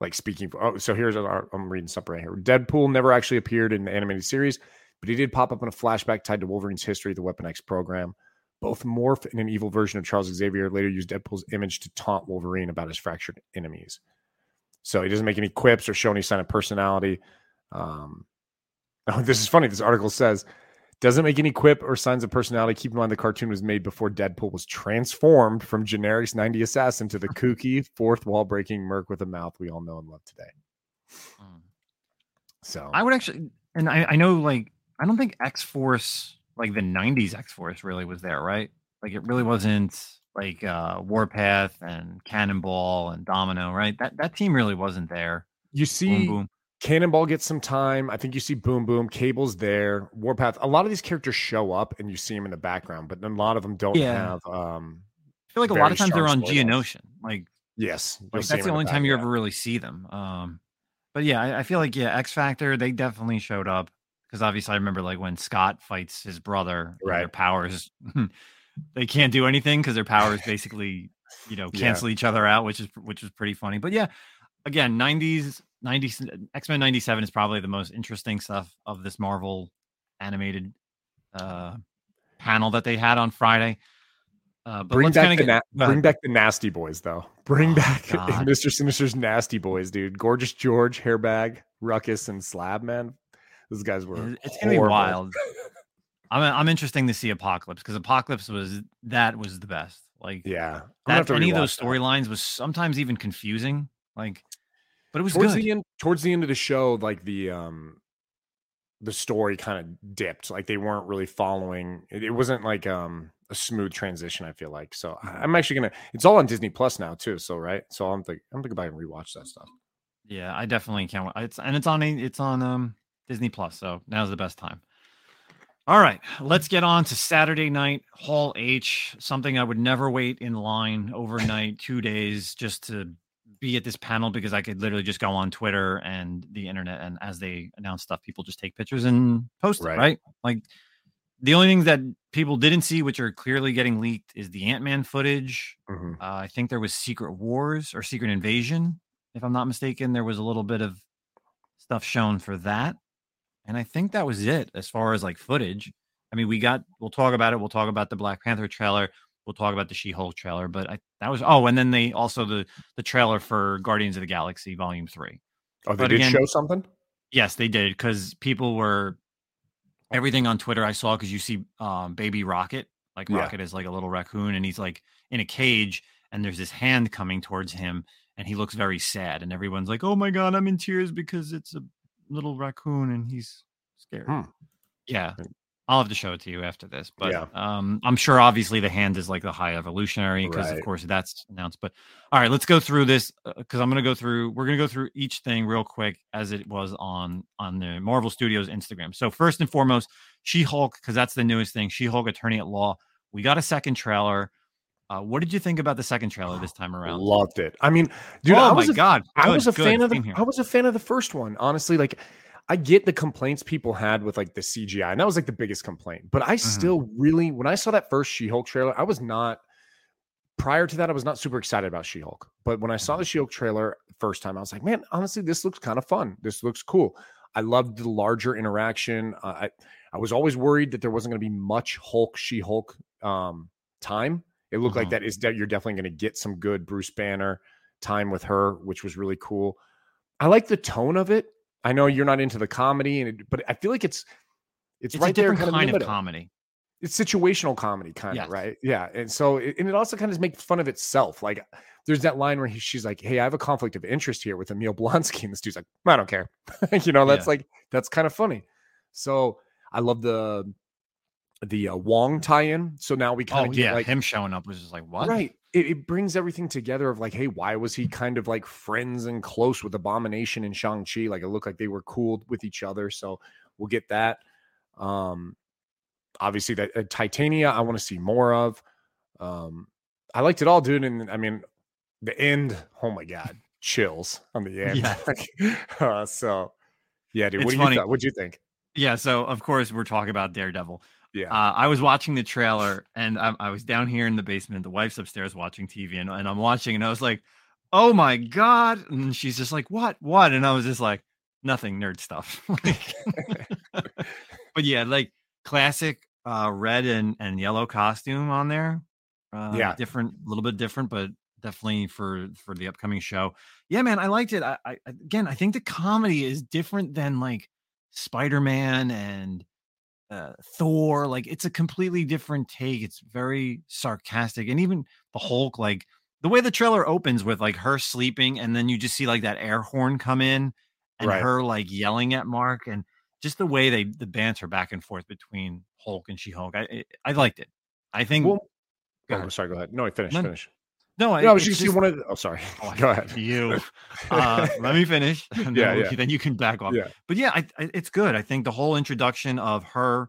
like speaking for, oh, so here's our, I'm reading something right here. Deadpool never actually appeared in the animated series, but he did pop up in a flashback tied to Wolverine's history the Weapon X program. Both morph and an evil version of Charles Xavier later used Deadpool's image to taunt Wolverine about his fractured enemies. So he doesn't make any quips or show any sign of personality. Um, (laughs) oh, this is funny. This article says Doesn't make any quip or signs of personality. Keep in mind the cartoon was made before Deadpool was transformed from generic 90 assassin to the (laughs) kooky, fourth wall breaking merc with a mouth we all know and love today. Mm. So I would actually, and I, I know like I don't think X Force like the '90s X Force really was there, right? Like it really wasn't like uh Warpath and Cannonball and Domino, right? That that team really wasn't there. you see Boom Boom. Cannonball gets some time. I think you see Boom Boom, Cable's there, Warpath. A lot of these characters show up and you see them in the background, but a lot of them don't Yeah. have um I feel like a lot of times they're on. Genosha. Like, yes. like that's the only back, time you ever really see them. Um, but yeah, I, I feel like yeah, X Factor they definitely showed up because obviously I remember like when Scott fights his brother, and Their powers (laughs) they can't do anything because their powers basically you know Yeah. cancel each other out, which is which is pretty funny. But yeah, again, nineties, nineties, X Men ninety seven is probably the most interesting stuff of this Marvel animated uh panel that they had on Friday. Uh, but Bring back, the of na- get bring back the nasty boys though. Bring Oh, back (laughs) God. Mr. Sinister's nasty boys, dude. Gorgeous George, Hairbag, Ruckus, and Slab Man. Those guys were. It- It's gonna be wild. (laughs) I'm I'm interesting to see Apocalypse because Apocalypse was that was the best. Like Yeah, I'm gonna have that any of those storylines was sometimes even confusing. Like, but it was towards good. the end towards the end of the show like the um the story kind of dipped like they weren't really following it, it wasn't like um a smooth transition i feel like so I- i'm actually gonna it's all on disney plus now too so right so i'm think i'm gonna go back and rewatch that stuff Yeah, I definitely can't. It's and it's on it's on um Disney Plus, so now's the best time. All right, let's get on to Saturday night Hall H. Something I would never wait in line overnight, two days, just to be at this panel because I could literally just go on Twitter and the internet, and as they announce stuff, people just take pictures and post it, Right. right? Like the only things that people didn't see, which are clearly getting leaked, is the Ant Man footage. Mhm. Uh, I think there was Secret Wars or Secret Invasion, if I'm not mistaken. There was a little bit of stuff shown for that. And I think that was it as far as like footage. I mean, we got, we'll talk about it. We'll talk about the Black Panther trailer. We'll talk about the She Hulk trailer. But I, that was, oh, and then they also the, the trailer for Guardians of the Galaxy Volume 3. oh they But did again- show something Yes, they did because people were everything on Twitter I saw because you see um, Baby Rocket, like Yeah. Rocket is like a little raccoon and he's like in a cage and there's this hand coming towards him and he looks very sad and everyone's like, "Oh my god, I'm in tears because it's a little raccoon and he's scared." Hmm. Yeah. I'll have to show it to you after this, but Yeah. um, I'm sure obviously the hand is like the high evolutionary because of course that's announced. But all right, let's go through this because I'm going to go through. We're going to go through each thing real quick as it was on on the Marvel Studios Instagram. So first and foremost, She Hulk because that's the newest thing. She Hulk Attorney at Law. We got a second trailer. Uh, what did you think about the second trailer this time around? loved it i mean dude oh i my was a, god! I was a good. fan of the here. I was a fan of the first one. Honestly, like I get the complaints people had with like the CGI, and that was like the biggest complaint. But I Mm-hmm. still really, when I saw that first She-Hulk trailer, I was not. Prior to that, I was not super excited about She-Hulk. But when I saw the She-Hulk trailer first time, I was like, man, honestly, this looks kind of fun. This looks cool. I loved the larger interaction. Uh, I I was always worried that there wasn't going to be much Hulk She-Hulk um, time. It looked like Mhm. that is that you're definitely going to get some good Bruce Banner time with her, which was really cool. I like the tone of it. I know you're not into the comedy, and it, but I feel like it's it's, It's right a different there, kind in the of comedy. It's situational comedy, kind Yes. of right. Yeah, and so it, and it also kind of makes fun of itself. Like there's that line where he, she's like, "Hey, I have a conflict of interest here with Emil Blonsky," and this dude's like, "I don't care." (laughs) you know, that's Yeah. like that's kind of funny. So I love the the uh, Wong tie-in. So now we kind Oh of get yeah, like him showing up was just like what? Right. It, it brings everything together of like, hey, why was he kind of like friends and close with Abomination and Shang-Chi? Like it looked like they were cool with each other. So we'll get that. Um obviously that uh, Titania, I want to see more of. Um I liked it all, dude. And I mean the end, oh my god, chills on the (laughs) end. Yeah. Uh, so yeah, dude. It's what do funny. you thought? What'd you think? Yeah, so of course we're talking about Daredevil. Yeah. Uh, I was watching the trailer and I, I was down here in the basement. The wife's upstairs watching TV and, and I'm watching and I was like, oh my God. And she's just like, what? What? And I was just like, nothing nerd stuff. (laughs) Like- (laughs) but yeah, like classic uh, red and, and yellow costume on there. Uh, Yeah. Different, a little bit different, but definitely for for the upcoming show. Yeah, man, I liked it. I, I again, I think the comedy is different than like Spider Man and uh, Thor. Like it's a completely different take. It's very sarcastic, and even the Hulk, like the way the trailer opens with like her sleeping, and then you just see like that air horn come in, and Right. her like yelling at Mark, and just the way they the banter back and forth between Hulk and She Hulk. I I liked it. I think. Well, Go oh, sorry. Go ahead. No, finish. No, Finish. No, No, I was just, just- one of. The, oh, sorry. (laughs) Oh, (laughs) go ahead. You. Uh, let me finish. (laughs) Yeah, then, yeah. then you can back off. Yeah. But yeah, I, I, it's good. I think the whole introduction of her,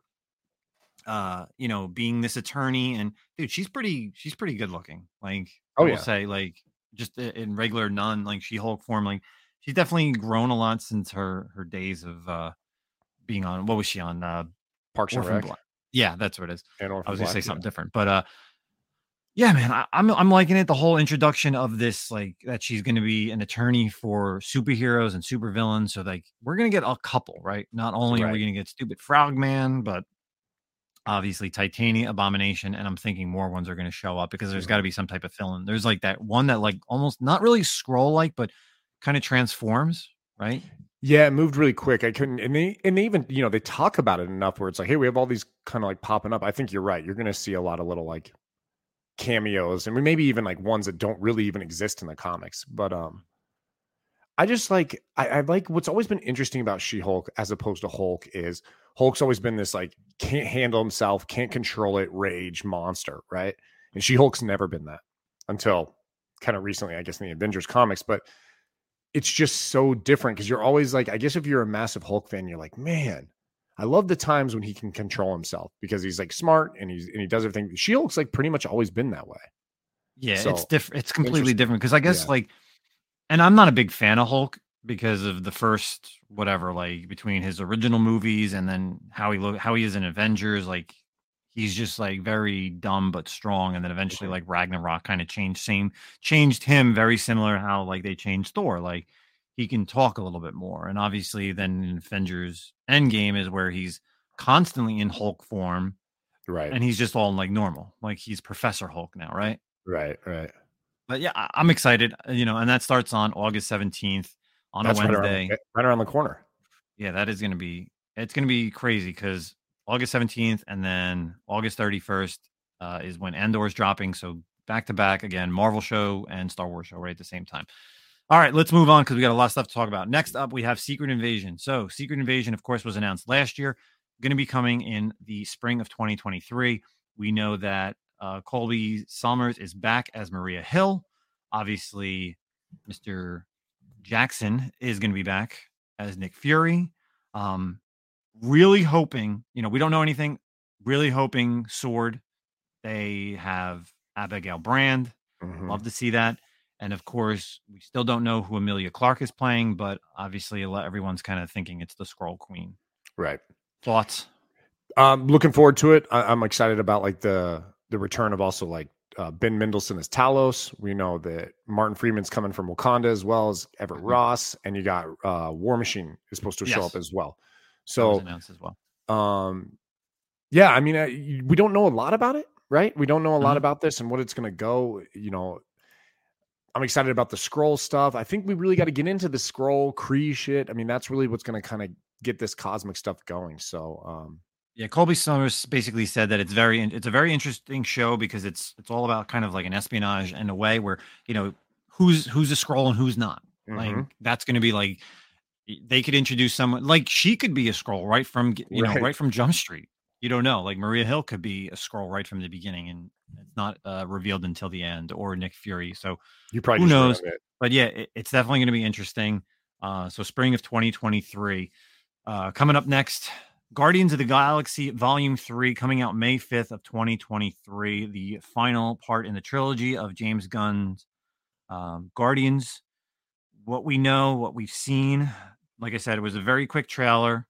uh, you know, being this attorney and dude, she's pretty, she's pretty good looking. Like, Oh, I will yeah. say, like, just in regular nun, like She Hulk form, like she's definitely grown a lot since her her days of uh being on. What was she on? Uh, Parks and Rec. Black. Yeah, that's what it is. I was gonna Black, say yeah. something different, but uh, yeah, man, I, I'm I'm liking it. The whole introduction of this, like that she's gonna be an attorney for superheroes and supervillains. So like we're gonna get a couple, right? Not only are we gonna get stupid Frogman, but obviously Titania, Abomination, and I'm thinking more ones are gonna show up because there's got to be some type of fill-in. There's like that one that like almost not really Skrull like, but kind of transforms, right? Yeah, it moved really quick. I couldn't, and they and they even you know they talk about it enough where it's like, hey, we have all these kind of like popping up. I think you're right. You're going to see a lot of little like cameos, and maybe even like ones that don't really even exist in the comics. But um, I just like I, I like what's always been interesting about She Hulk as opposed to Hulk is Hulk's always been this like can't handle himself, can't control it, rage monster, right? And She Hulk's never been that until kind of recently, I guess, in the Avengers comics, but it's just so different because you're always like, I guess if you're a massive Hulk fan, you're like, man, I love the times when he can control himself because he's like smart and he's and he does everything. She looks like pretty much always been that way. Yeah, So, it's different. It's completely different because I guess Yeah. like, and I'm not a big fan of Hulk because of the first whatever like between his original movies and then how he look how he is in Avengers. Like he's just like very dumb but strong, and then eventually Mhm. like Ragnarok kind of changed same changed him very similar how like they changed Thor. Like he can talk a little bit more, and obviously then in Avengers Endgame is where he's constantly in Hulk form Right. and he's just all like normal, like he's Professor Hulk now, right? right. Right. but yeah, I- I'm excited. uh, You know, and that starts on August 17th on That's a right around, Wednesday. the, right around the corner. yeah, that is going to be it's going to be crazy because August 17th and then August 31st uh, is when Andor's dropping. So back to back again, Marvel show and Star Wars show right at the same time. All right, let's move on because we got a lot of stuff to talk about. Next up, we have Secret Invasion. So, Secret Invasion, of course, was announced last year, going to be coming in the spring of 2023. We know that uh, Cobie Smulders is back as Maria Hill. Obviously, Mr. Jackson is going to be back as Nick Fury. Um, really hoping, you know, we don't know anything. Really hoping Sword. They have Abigail Brand. Mhm. Love to see that. And of course, we still don't know who Emilia Clarke is playing, but obviously, everyone's kind of thinking it's the Skrull Queen. Right. Thoughts? Um, looking forward to it. I, I'm excited about like the the return of also like uh, Ben Mendelsohn as Talos. We know that Martin Freeman's coming from Wakanda as well as Everett Mhm. Ross, and you got uh, War Machine is supposed to show up as well. So, announced as well. um, yeah, I mean, y- we don't know a lot about it, right? We don't know a lot Mhm. about this and what it's going to go. You know, I'm excited about the Skrull stuff. I think we really got to get into the Skrull Kree shit. I mean, that's really what's going to kind of get this cosmic stuff going. So, um, Yeah, Cobie Smulders basically said that it's very it's a very interesting show because it's it's all about kind of like an espionage in a way where you know who's who's a Skrull and who's not. Like mhm. that's going to be like they could introduce someone like she could be a Skrull right from you know Right. right from Jump Street. You don't know. Like Maria Hill could be a Skrull right from the beginning and it's not uh, revealed until the end or Nick Fury. So you probably who knows? but yeah, it, it's definitely going to be interesting. Uh, so spring of 2023. Uh, coming up next, Guardians of the Galaxy Volume Three, coming out May 5th of 2023. The final part in the trilogy of James Gunn's um, Guardians. What we know, what we've seen, like I said, it was a very quick trailer.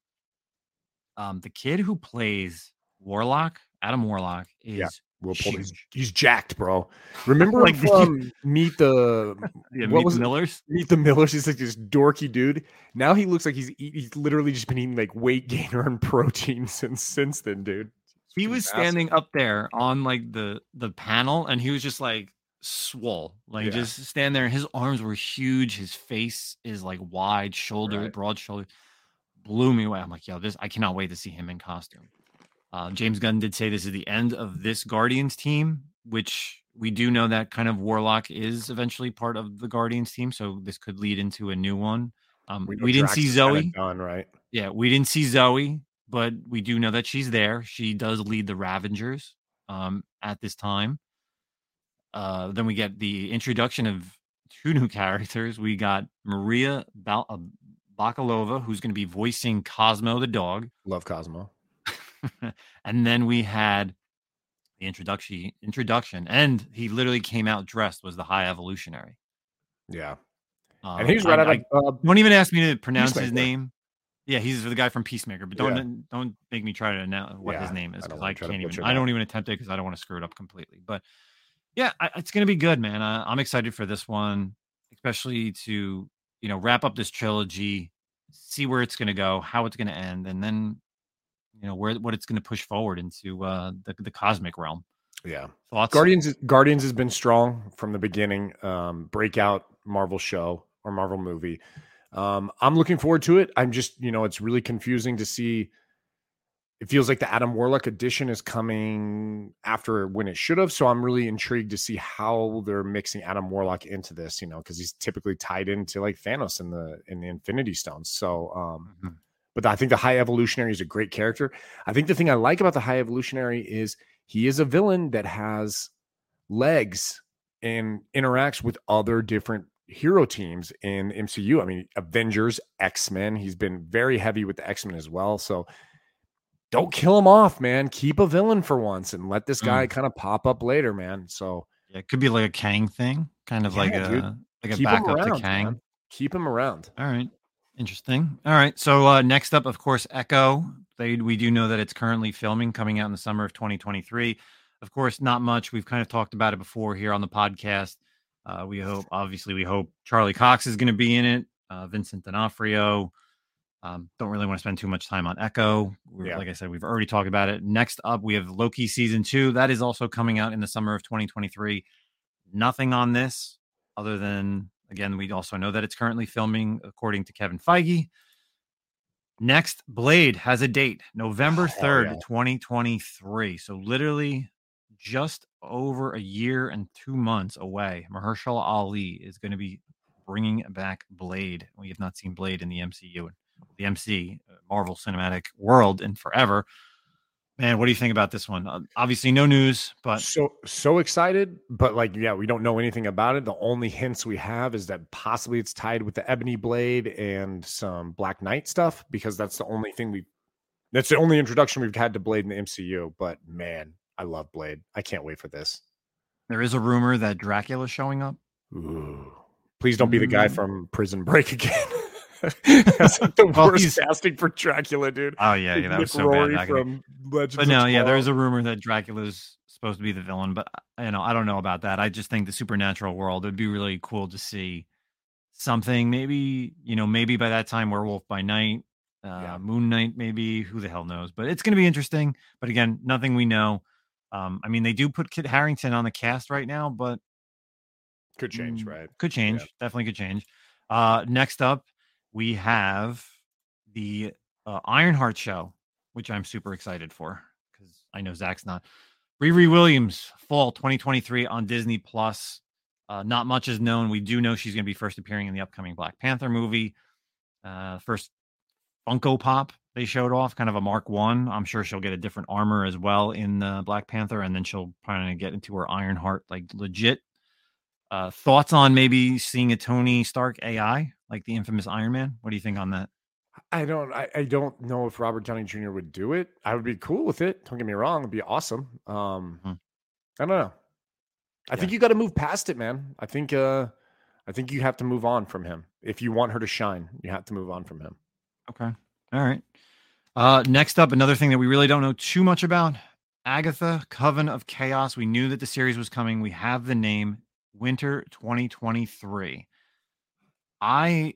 Um, the kid who plays Warlock, Adam Warlock, is Yeah, Will Poulter, he's, he's jacked, bro. Remember Like from Meet the (laughs) Yeah, what Meet was the it? Millers. Meet the Millers? He's like this dorky dude. Now he looks like he's eat, he's literally just been eating like weight gainer and (laughs) protein since since then, dude. he was massive. standing up there on like the the panel and he was just like swole like Yeah. just stand there his arms were huge his face is like wide shoulder Right. broad shoulder blew me away i'm like yo this i cannot wait to see him in costume Uh, James Gunn did say this is the end of this Guardians team, which we do know that kind of Warlock is eventually part of the Guardians team, so this could lead into a new one. Um, we, we didn't see Zoe. Done, right? Yeah, we didn't see Zoe, but we do know that she's there. She does lead the Ravagers um, at this time. Uh, then we get the introduction of two new (laughs) characters. We got Maria Bal- uh, Bakalova, who's going to be voicing Cosmo the dog. Love Cosmo. (laughs) and then we had the introduction introduction and he literally came out dressed was the high evolutionary yeah um, and he's right I, out of, uh, don't even ask me to pronounce his name yeah he's the guy from peacemaker but don't yeah. don't make me try to announce what yeah, his name is because I, I, can't even i don't even attempt it because i don't want to screw it up completely but yeah I, it's gonna be good man I, i'm excited for this one especially to you know wrap up this trilogy see where it's gonna go how it's gonna end and then you know where what it's going to push forward into uh, the the cosmic realm. Yeah, thoughts. Guardians Guardians has been strong from the beginning. Um, breakout Marvel show or Marvel movie. Um, I'm looking forward to it. I'm just you know it's really confusing to see. It feels like the Adam Warlock edition is coming after when it should have. So I'm really intrigued to see how they're mixing Adam Warlock into this. You know, because he's typically tied into like Thanos in the in the Infinity Stones. So um, mm-hmm but I think the High Evolutionary is a great character. I think the thing I like about the High Evolutionary is he is a villain that has legs and interacts with other different hero teams in MCU. I mean, Avengers, X Men. He's been very heavy with the X Men as well. So don't kill him off, man. Keep a villain for once and let this guy mm. kind of pop up later, man. So yeah, it could be like a Kang thing, kind of yeah, like a like a Keep backup around, to Kang. Man. Keep him around. All right. Interesting. All right. So uh, next up, of course, Echo. They we do know that it's currently filming, coming out in the summer of 2023. Of course, not much. We've kind of talked about it before here on the podcast. Uh, we hope, obviously, we hope Charlie Cox is going to be in it. Uh, Vincent D'Onofrio. Um, don't really want to spend too much time on Echo. Yeah. Like I said, we've already talked about it. Next up, we have Loki season two. That is also coming out in the summer of 2023. Nothing on this other than Again, we also know that it's currently filming, according to Kevin Feige. Next, Blade has a date, November 3rd, yeah. 2023. So, literally just over a year and two months away. Mahershala Ali is going to be bringing back Blade. We have not seen Blade in the MCU, the MC, uh, Marvel Cinematic World, in forever. Man, what do you think about this one? Uh, obviously, no news, but so so excited. But like, yeah, we don't know anything about it. The only hints we have is that possibly it's tied with the Ebony Blade and some Black Knight stuff because that's the only thing we. That's the only introduction we've had to Blade in the MCU. But man, I love Blade. I can't wait for this. There is a rumor that Dracula's showing up. Ooh. Please don't be the guy mm. from Prison Break (laughs) again. (laughs) That's like the well, worst casting for Dracula, dude. Oh yeah, yeah, that was so Rory bad. From Legends but no, yeah, there is a rumor that Dracula's supposed to be the villain, but uh, you know, I don't know about that. I just think the supernatural world would be really cool to see something. Maybe you know, maybe by that time, Werewolf by Night, uh, yeah. Moon Knight, maybe who the hell knows? But it's going to be interesting. But again, nothing we know. Um, I mean, they do put Kit Harington on the cast right now, but could change, mm, right? Could change. Yeah. Definitely could change. Uh, next up, we have the uh, Ironheart show, which I'm super excited for because I know Zack's not. Riri Williams, fall 2023 on Disney Plus. Uh, not much is known. We do know she's going to be first appearing in the upcoming Black Panther movie. Uh, first Funko Pop they showed off, kind of a Mark One. I'm sure she'll get a different armor as well in the Black Panther, and then she'll probably get into her Ironheart like legit. Uh, thoughts on maybe seeing a Tony Stark AI like the infamous Iron Man? What do you think on that? I don't I, I don't know if Robert Downey Jr. would do it. I would be cool with it. Don't get me wrong, it'd be awesome. Um mm-hmm. I don't know. I yeah. think you got to move past it, man. I think uh I think you have to move on from him. If you want her to shine, you have to move on from him. Okay. All right. Uh next up, another thing that we really don't know too much about. Agatha, Coven of Chaos. We knew that the series was coming. We have the name Winter 2023. I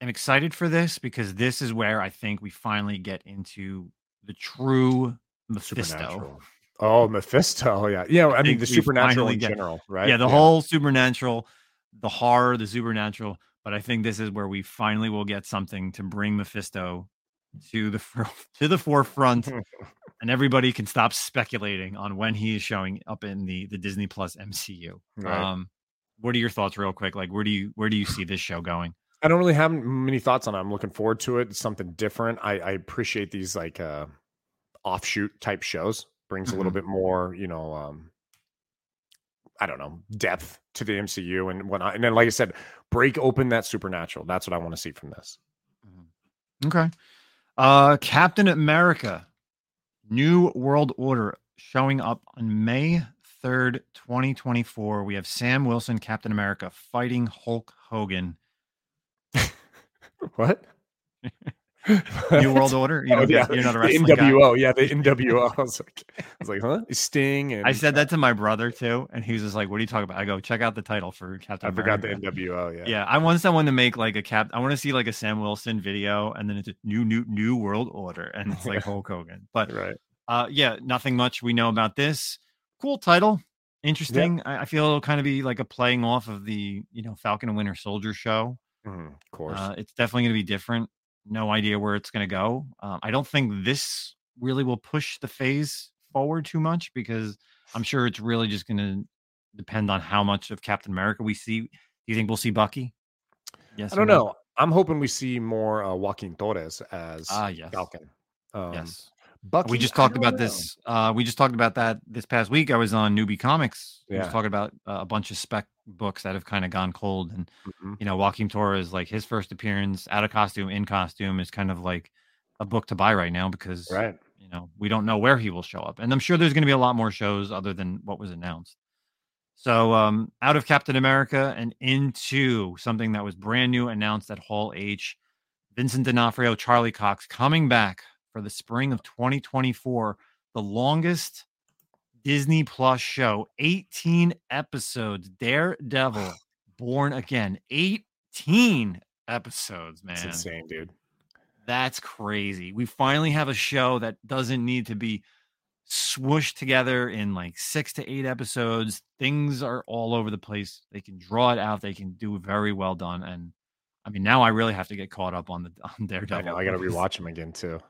am excited for this because this is where I think we finally get into the true Mephisto. Oh, Mephisto. Yeah. Yeah. I, I mean, the supernatural in get, general, right? Yeah. The yeah. whole supernatural, the horror, the supernatural. But I think this is where we finally will get something to bring Mephisto to the (laughs) to the forefront (laughs) and everybody can stop speculating on when he is showing up in the the Disney Plus MCU. Right. Um, what are your thoughts, real quick? Like, where do you where do you see this show going? I don't really have many thoughts on it. I'm looking forward to it. It's something different. I, I appreciate these like uh, offshoot type shows. Brings mm-hmm. a little mm-hmm. bit more, you know, um, I don't know, depth to the MCU and whatnot. And then, like I said, break open that supernatural. That's what I want to see from this. Mm-hmm. Okay. Uh, Captain America, New World Order showing up on May 3rd, 2024. We have Sam Wilson, Captain America, fighting Hulk Hogan. (laughs) what? (laughs) New World Order. You know, oh, yeah. you're not a wrestling the NWO. Guy. Yeah, the NWO. (laughs) I was like, I was like, huh? Sting. And I said that to my brother too, and he was just like, "What are you talking about?" I go, "Check out the title for Captain." I forgot the NWO. Yeah, yeah. I want someone to make like a cap. I want to see like a Sam Wilson video, and then it's a new, new, new World Order, and it's like (laughs) Hulk Hogan. But right. Uh, yeah, nothing much we know about this. Cool title. Interesting. I, I, feel it'll kind of be like a playing off of the you know Falcon and Winter Soldier show. Mm, of course, uh, it's definitely going to be different no idea where it's going to go. Um, I don't think this really will push the phase forward too much because I'm sure it's really just going to depend on how much of Captain America we see. Do you think we'll see Bucky? Yes. I don't know. I'm hoping we see more uh, Joaquin Torres as ah, yes. Falcon. Um, yes. Bucky, we just talked about know. this. Uh, we just talked about that this past week. I was on Newbie Comics. Yeah. We was talking about uh, a bunch of spec books that have kind of gone cold, and mm-hmm. you know, Joaquin Torres, like his first appearance out of costume, in costume, is kind of like a book to buy right now because right. you know we don't know where he will show up, and I'm sure there's going to be a lot more shows other than what was announced. So, um, out of Captain America and into something that was brand new announced at Hall H, Vincent D'Onofrio, Charlie Cox coming back for the spring of 2024, the longest Disney Plus show, 18 episodes. Daredevil, (sighs) Born Again, 18 episodes, man. That's insane, dude. That's crazy. We finally have a show that doesn't need to be swooshed together in like six to eight episodes. Things are all over the place. They can draw it out. They can do very well done. And I mean, now I really have to get caught up on the (laughs) on Daredevil. I know. I got to rewatch them again too.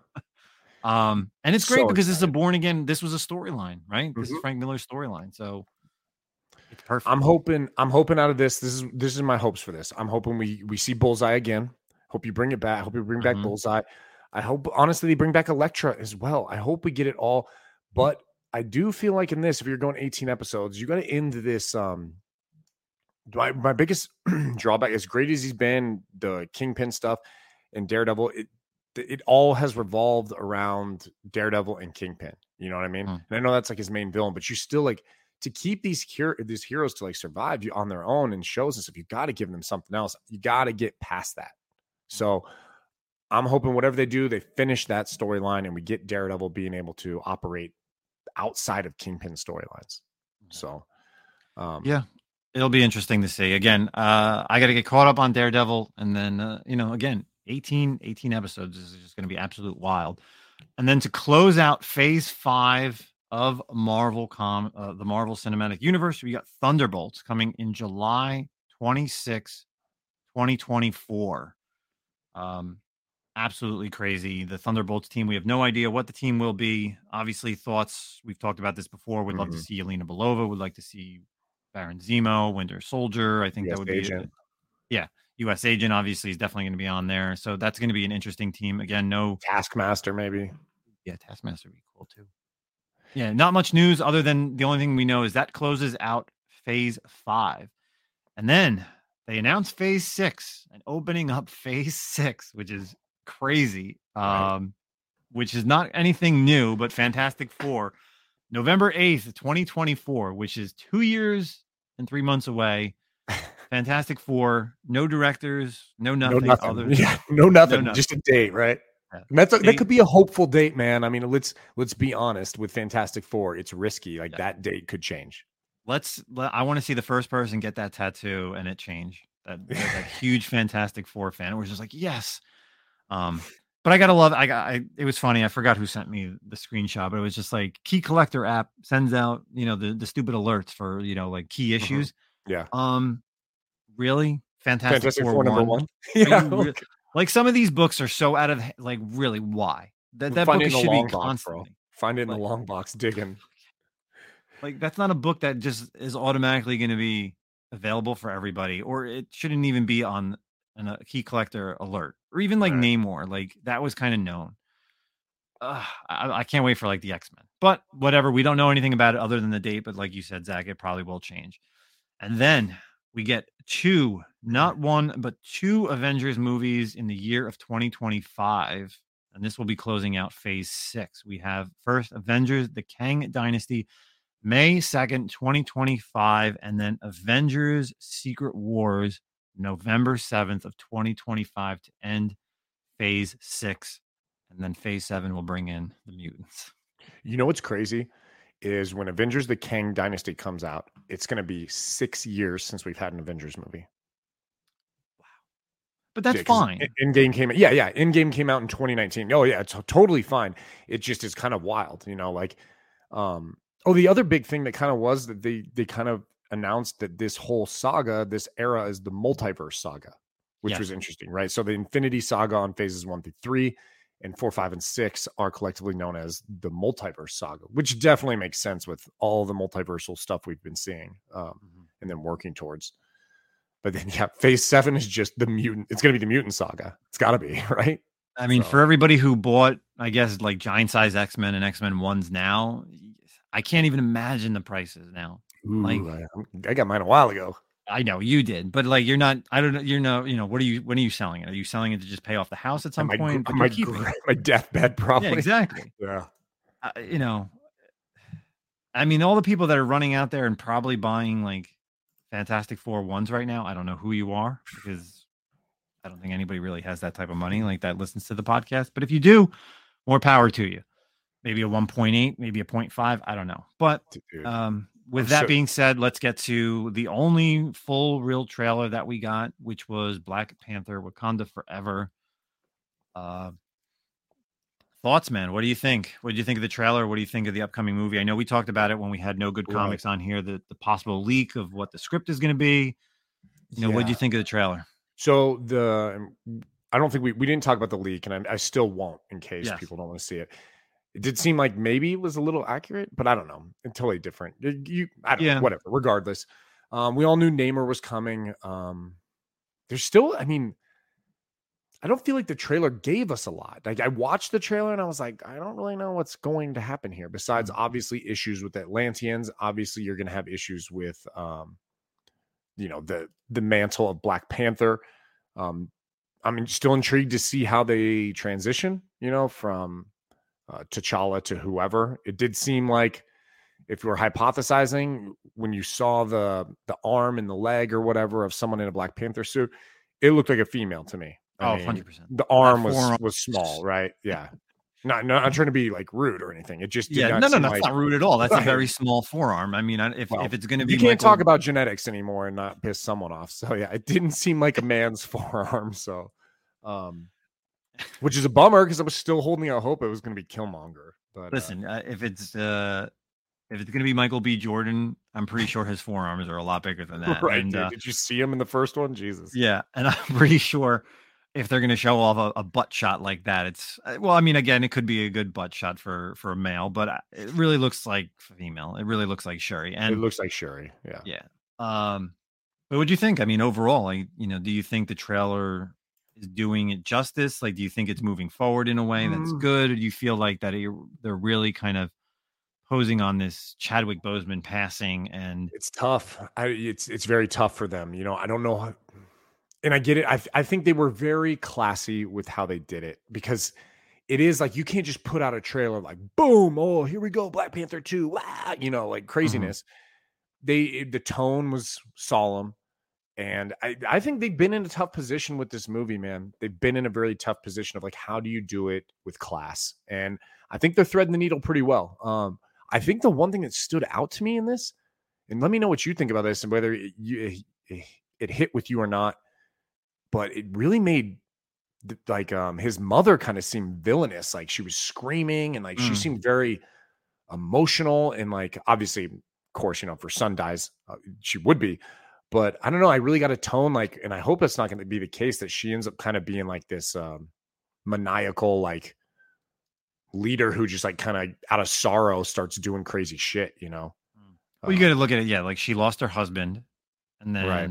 Um, and it's great so because excited. this is a born again. This was a storyline, right? This mm-hmm. is Frank Miller's storyline, so it's perfect. I'm hoping. I'm hoping out of this. This is this is my hopes for this. I'm hoping we we see Bullseye again. Hope you bring it back. Hope you bring back mm-hmm. Bullseye. I hope honestly they bring back Elektra as well. I hope we get it all. But I do feel like in this, if you're going 18 episodes, you're going to end this. Um, my, my biggest (clears throat) drawback, as great as he's been, the Kingpin stuff and Daredevil, it, it all has revolved around Daredevil and Kingpin. You know what I mean? Hmm. And I know that's like his main villain, but you still like to keep these hero these heroes to like survive you on their own and shows and stuff. You got to give them something else. You got to get past that. So I'm hoping whatever they do, they finish that storyline and we get Daredevil being able to operate outside of Kingpin storylines. So, um, yeah, it'll be interesting to see. Again, uh, I got to get caught up on Daredevil, and then uh, you know, again, 18, 18 episodes this is just going to be absolute wild. And then to close out phase five of Marvel com uh, the Marvel Cinematic Universe, we got Thunderbolts coming in July 26, 2024. Um, absolutely crazy. The Thunderbolts team, we have no idea what the team will be. Obviously, thoughts, we've talked about this before. We'd mm-hmm. love to mm-hmm. see Yelena Belova, would like to see Baron Zemo, Winter Soldier. I think yes, that would be yeah. U.S. agent obviously is definitely going to be on there, so that's going to be an interesting team. Again, no Taskmaster maybe. Yeah, Taskmaster would be cool too. Yeah, not much news other than the only thing we know is that closes out Phase Five, and then they announced Phase Six and opening up Phase Six, which is crazy. Right. Um, which is not anything new, but Fantastic Four, November eighth, twenty twenty four, which is two years and three months away. (laughs) Fantastic Four, no directors, no nothing. No nothing. Other, (laughs) yeah, no nothing, no nothing. Just a date, right? Yeah. that's a, that could be a hopeful date, man. I mean, let's let's be honest. With Fantastic Four, it's risky. Like yeah. that date could change. Let's. Let, I want to see the first person get that tattoo and it change. That, that (laughs) huge Fantastic Four fan was just like, yes. Um, but I gotta love. I got. I, it was funny. I forgot who sent me the screenshot, but it was just like Key Collector app sends out, you know, the the stupid alerts for you know like key mm-hmm. issues. Mm-hmm. Yeah. Um, really Fantastic, Fantastic Four, Four number one. (laughs) yeah, like some of these books are so out of like really why that that book should be constantly. Find it in like, the long box digging. (laughs) Like that's not a book that just is automatically going to be available for everybody, or it shouldn't even be on a key collector alert, or even like right. Namor. Like that was kind of known. Uh, I, I, can't wait for like the X Men, but whatever. We don't know anything about it other than the date. But like you said, Zack, it probably will change. And then we get two, not one, but two Avengers movies in the year of 2025. And this will be closing out phase six. We have first Avengers, the Kang Dynasty, May 2nd, 2025, and then Avengers Secret Wars, November 7th of 2025 to end phase six. And then phase seven will bring in the mutants. You know what's crazy? Is when Avengers the Kang Dynasty comes out, it's going to be six years since we've had an Avengers movie. Wow. But that's yeah, fine. Endgame came out. Yeah, yeah. Endgame came out in 2019. Oh, yeah. It's totally fine. It just is kind of wild, you know, like, um, oh, the other big thing that kind of was that they, they kind of announced that this whole saga, this era is the multiverse saga, which yes. was interesting, right? So the Infinity Saga on phases one through three and four, five, and six are collectively known as the multiverse saga, which definitely makes sense with all the multiversal stuff we've been seeing um, mm-hmm. and then working towards. But then, yeah, phase seven is just the mutant. It's going to be the mutant saga. It's got to be, (laughs) right? I mean, so. for everybody who bought, I guess, like giant size X Men and X Men ones now, I can't even imagine the prices now. Ooh, like, I, I got mine a while ago. I know you did, but like you're not. I don't know. You're no. You know what are you? When are you selling it? Are you selling it to just pay off the house at some my, point? My, (laughs) my deathbed, probably. Yeah, exactly. (laughs) yeah. Uh, you know, I mean, all the people that are running out there and probably buying like Fantastic Four ones right now. I don't know who you are because I don't think anybody really has that type of money like that listens to the podcast. But if you do, more power to you. Maybe a 1.8, maybe a 0.5. I don't know. But um, with that being said, let's get to the only full real trailer that we got, which was Black Panther Wakanda Forever. Uh, thoughts, man. What do you think? What do you think of the trailer? What do you think of the upcoming movie? I know we talked about it when we had no good comics right. on here, the, the possible leak of what the script is going to be. You know, yeah. what do you think of the trailer? So the I don't think we we didn't talk about the leak, and I, I still won't in case yes. people don't want to see it it did seem like maybe it was a little accurate, but I don't know. It's totally different. You, I don't yeah. know, whatever. Regardless, um, we all knew Namor was coming. Um, there's still, I mean, I don't feel like the trailer gave us a lot. Like I watched the trailer and I was like, I don't really know what's going to happen here. Besides, mm-hmm. obviously, issues with Atlanteans. Obviously, you're going to have issues with, um, you know, the the mantle of Black Panther. Um, I'm still intrigued to see how they transition. You know, from uh, T'Challa to whoever. It did seem like if you were hypothesizing when you saw the the arm and the leg or whatever of someone in a Black Panther suit, it looked like a female to me. I oh, mean, 100%. The arm was was small, right? (laughs) Yeah. Not, not, not trying to be like rude or anything. It just yeah, no, no, no, like, not rude at all. That's right. a very small forearm. I mean, if well, if it's going to be, you can't Michael... talk about genetics anymore and not piss someone off. So yeah, it didn't seem like a man's (laughs) forearm. So, um, which is a bummer because I was still holding out hope it was going to be Killmonger. But uh listen, uh, if it's uh, if it's going to be Michael B. Jordan, I'm pretty sure his forearms are a lot bigger than (laughs) that. Right? And, uh, Did you see him in the first one? Jesus. Yeah, and (laughs) I'm pretty sure if they're going to show off a, a, butt shot like that, it's uh, well, I mean, again, it could be a good butt shot for for a male, but uh, it really looks like female. It really looks like Shuri, and it looks like Shuri. Yeah, yeah. Um, but what do you think? I mean, overall, like, you know, do you think the trailer is doing it justice? Like, do you think it's moving forward in a way that's mm. good, or do you feel like that they're really kind of posing on this Chadwick Boseman passing? And it's tough. I, it's it's very tough for them. You know, I don't know, how, and I get it. I I think they were very classy with how they did it because it is like you can't just put out a trailer like boom, oh here we go, Black Panther two, wow, you know, like mm-hmm. craziness. Mm-hmm. They the tone was solemn and I, I think they've been in a tough position with this movie, man. They've been in a very tough position of like, how do you do it with class? And I think they're threading the needle pretty well. Um, I think the one thing that stood out to me in this, and let me know what you think about this and whether it, you, it hit with you or not, but it really made like um his mother kind of seemed villainous. Like she was screaming and like mm. she seemed very emotional and like obviously, of course, you know, if her son dies, uh, she would be but I don't know. I really got a tone like, and I hope it's not going to be the case that she ends up kind of being like this um, maniacal, like leader who just like kind of out of sorrow starts doing crazy shit, you know. Well, you Um, got to look at it. Yeah, like she lost her husband, and then Right.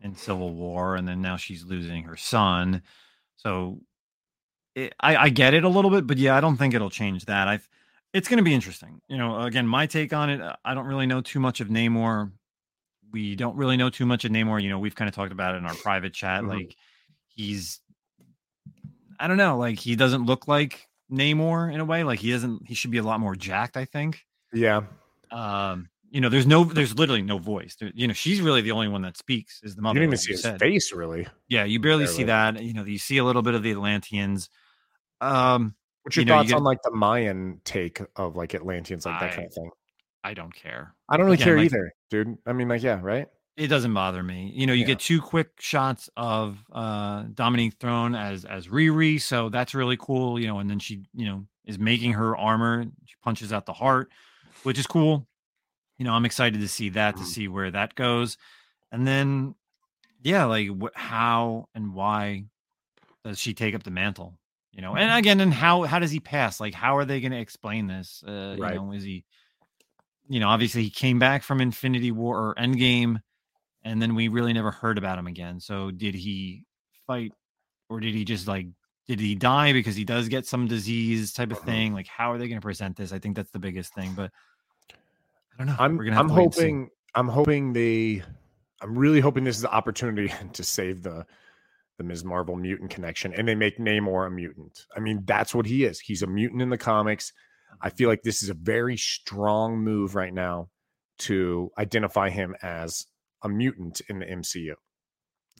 in Civil War, and then now she's losing her son. So it, I, I get it a little bit, but yeah, I don't think it'll change that. I, it's going to be interesting. You know, again, my take on it. I don't really know too much of Namor. We don't really know too much of Namor. You know, we've kind of talked about it in our private chat. Mhm. Like he's, I don't know, like he doesn't look like Namor in a way. Like he doesn't. He should be a lot more jacked. I think yeah, um you know there's no there's literally no voice there, you know she's really the only one that speaks is the you mother didn't even like see his said. face really. yeah you barely see that you know you see a little bit of the atlanteans um What's your You know, you thoughts get- on like the Mayan take of like Atlanteans, like that kind of thing? I don't care I don't really again, care like- either, dude. I mean, like, yeah, right? it doesn't bother me you know you Yeah. get two quick shots of uh Dominique Thorne as as riri so that's really cool you know and then she you know is making her armor she punches out the heart which is cool you know i'm excited to see that to Mhm. see where that goes and then yeah like wh- how and why does she take up the mantle you know and again and how how does he pass like how are they going to explain this uh Right. you know is he you know obviously he came back from infinity war or endgame and then we really never heard about him again so did he fight or did he just like did he die because he does get some disease type of Mhm. thing like how are they going to present this i think that's the biggest thing but i don't know I'm We're gonna have I'm to wait and see. hoping I'm hoping they I'm really hoping this is the opportunity (laughs) to save the the Ms. Marvel mutant connection and they make Namor a mutant. I mean, that's what he is. He's a mutant in the comics. I feel like this is a very strong move right now to identify him as a mutant in the MCU.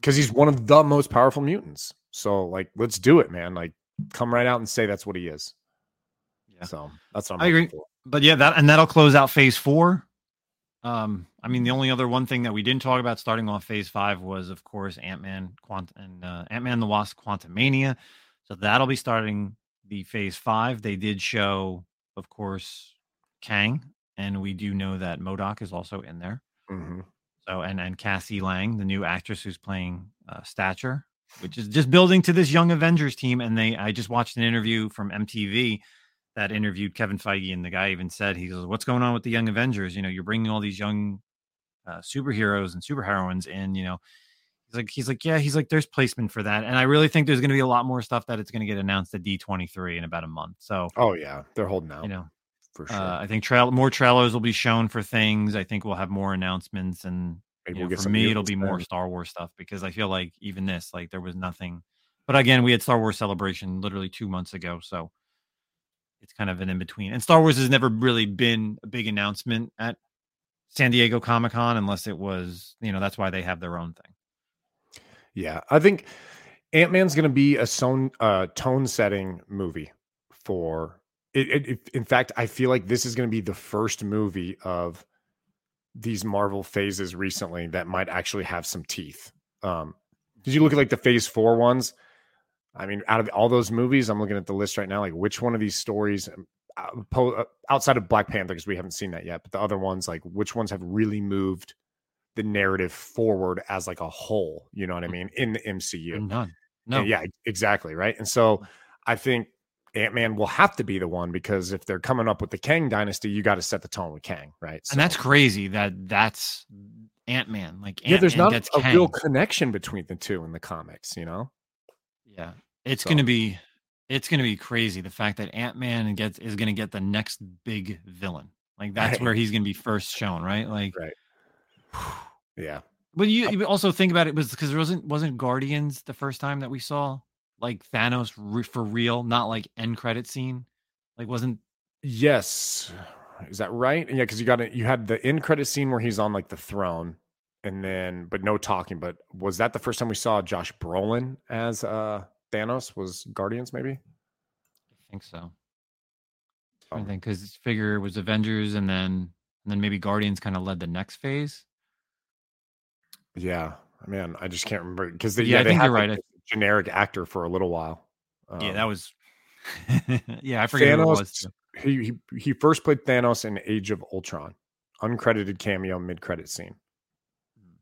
Cuz he's one of the most powerful mutants. So like let's do it, man. Like come right out and say that's what he is. Yeah. So, that's what I'm I agree. for. but yeah that and that'll close out phase four um i mean the only other one thing that we didn't talk about starting off phase five was of course ant-man quant and uh, ant-man the wasp quantumania so that'll be starting the phase five they did show of course kang and we do know that MODOK is also in there Mhm. so and and cassie lang the new actress who's playing uh, stature which is just building to this young avengers team and they i just watched an interview from mtv that interviewed Kevin Feige, and the guy even said, "He goes, what's going on with the Young Avengers? You know, you're bringing all these young uh, superheroes and superheroines in. You know, like, he's like, yeah, he's like, there's placement for that, and I really think there's going to be a lot more stuff that it's going to get announced at D23 in about a month. So, Oh yeah, they're holding out you know, for sure. uh, I think trail more trailers will be shown for things. I think we'll have more announcements, and you we'll know, for me, it'll be more. Star Wars stuff because I feel like even this, like, there was nothing. But again, we had Star Wars Celebration literally two months ago, so it's kind of an in between. And Star Wars has never really been a big announcement at San Diego Comic Con unless it was, you know, that's why they have their own thing. Yeah, I think Ant Man's going to be a son, uh, tone setting movie for it, it, it- In fact, I feel like this is going to be the first movie of these Marvel phases recently that might actually have some teeth. Um, did you look at like the Phase Four ones? I mean, out of all those movies, I'm looking at the list right now. Like, which one of these stories, um, uh, outside of Black Panther, because we haven't seen that yet, but the other ones, like, which ones have really moved the narrative forward as like a whole? You know what I mm. mean? In the MCU. None. No. yeah, exactly. Right. And so mm. I think Ant Man will have to be the one because if they're coming up with the Kang dynasty, you got to set the tone with Kang, right? And that's crazy that that's Ant Man. Like, yeah, there's not a real connection between the two in the comics, you know? Yeah, it's So- gonna be, it's gonna be crazy. The fact that Ant Man gets is gonna get the next big villain. Like that's Right. where he's gonna be first shown, right? Like, Right. (sighs) Yeah. but you, you also think about it was because there wasn't wasn't Guardians the first time that we saw like Thanos re- for real, not like end credit scene. Like wasn't Yes. Is that right? Yeah, because you got it. You had the end credit scene where he's on like the throne, and then but no talking. But was that the first time we saw Josh Brolin as uh Thanos? Was Guardians maybe? I think so. I think because figure it was Avengers and then and then maybe Guardians kind of led the next phase. Yeah, man, I just can't remember because Yeah, I they think had you're right. generic actor for a little while. yeah, Um, that was. (laughs) yeah, I forget it was. He, he he first played Thanos in Age of Ultron, uncredited cameo mid credit scene. Hmm.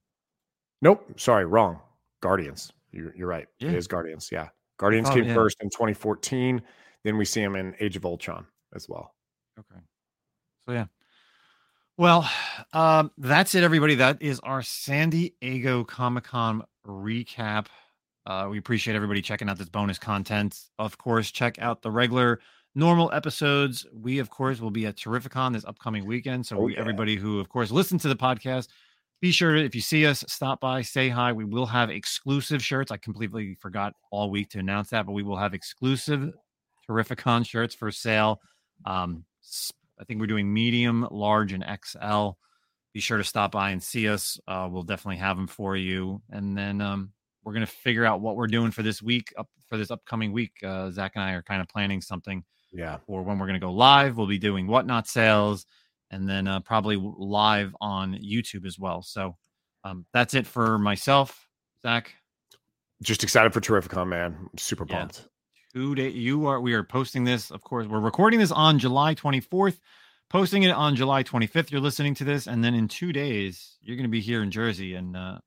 Nope, sorry, wrong. Guardians. You're, you're right. Yeah. It is Guardians. Yeah, Guardians thought- came yeah. first in 2014. then we see him in Age of Ultron as well. Okay. So yeah. Well, um, that's it, everybody. That is our San Diego Comic Con recap. Uh, we appreciate everybody checking out this bonus content. Of course, check out the regular normal episodes. We, of course, will be at Terrificon this upcoming weekend. So, oh, we, yeah. everybody who, of course, listen to the podcast, be sure if you see us, stop by, say hi. We will have exclusive shirts. I completely forgot all week to announce that, but we will have exclusive Terrificon shirts for sale. Um, I think we're doing medium, large, and XL. Be sure to stop by and see us. Uh, we'll definitely have them for you. And then um, we're going to figure out what we're doing for this week, up for this upcoming week. Uh, Zack and I are kind of planning something yeah. For when we're going to go live, we'll be doing whatnot sales and then uh, probably live on YouTube as well. So um, that's it for myself, Zack. Just excited for Terrificon, man. I'm super pumped. Yeah two days. You are we are posting this, of course. We're recording this on July 24th, posting it on July 25th. You're listening to this, and then in two days, you're gonna be here in Jersey, and uh,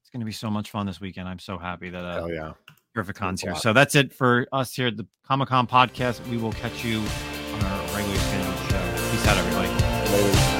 it's gonna be so much fun this weekend. I'm so happy that uh, oh yeah, cons here. So that's it for us here at the Comic Con podcast. We will catch you on our regular scheduled show. Peace out, everybody. Later.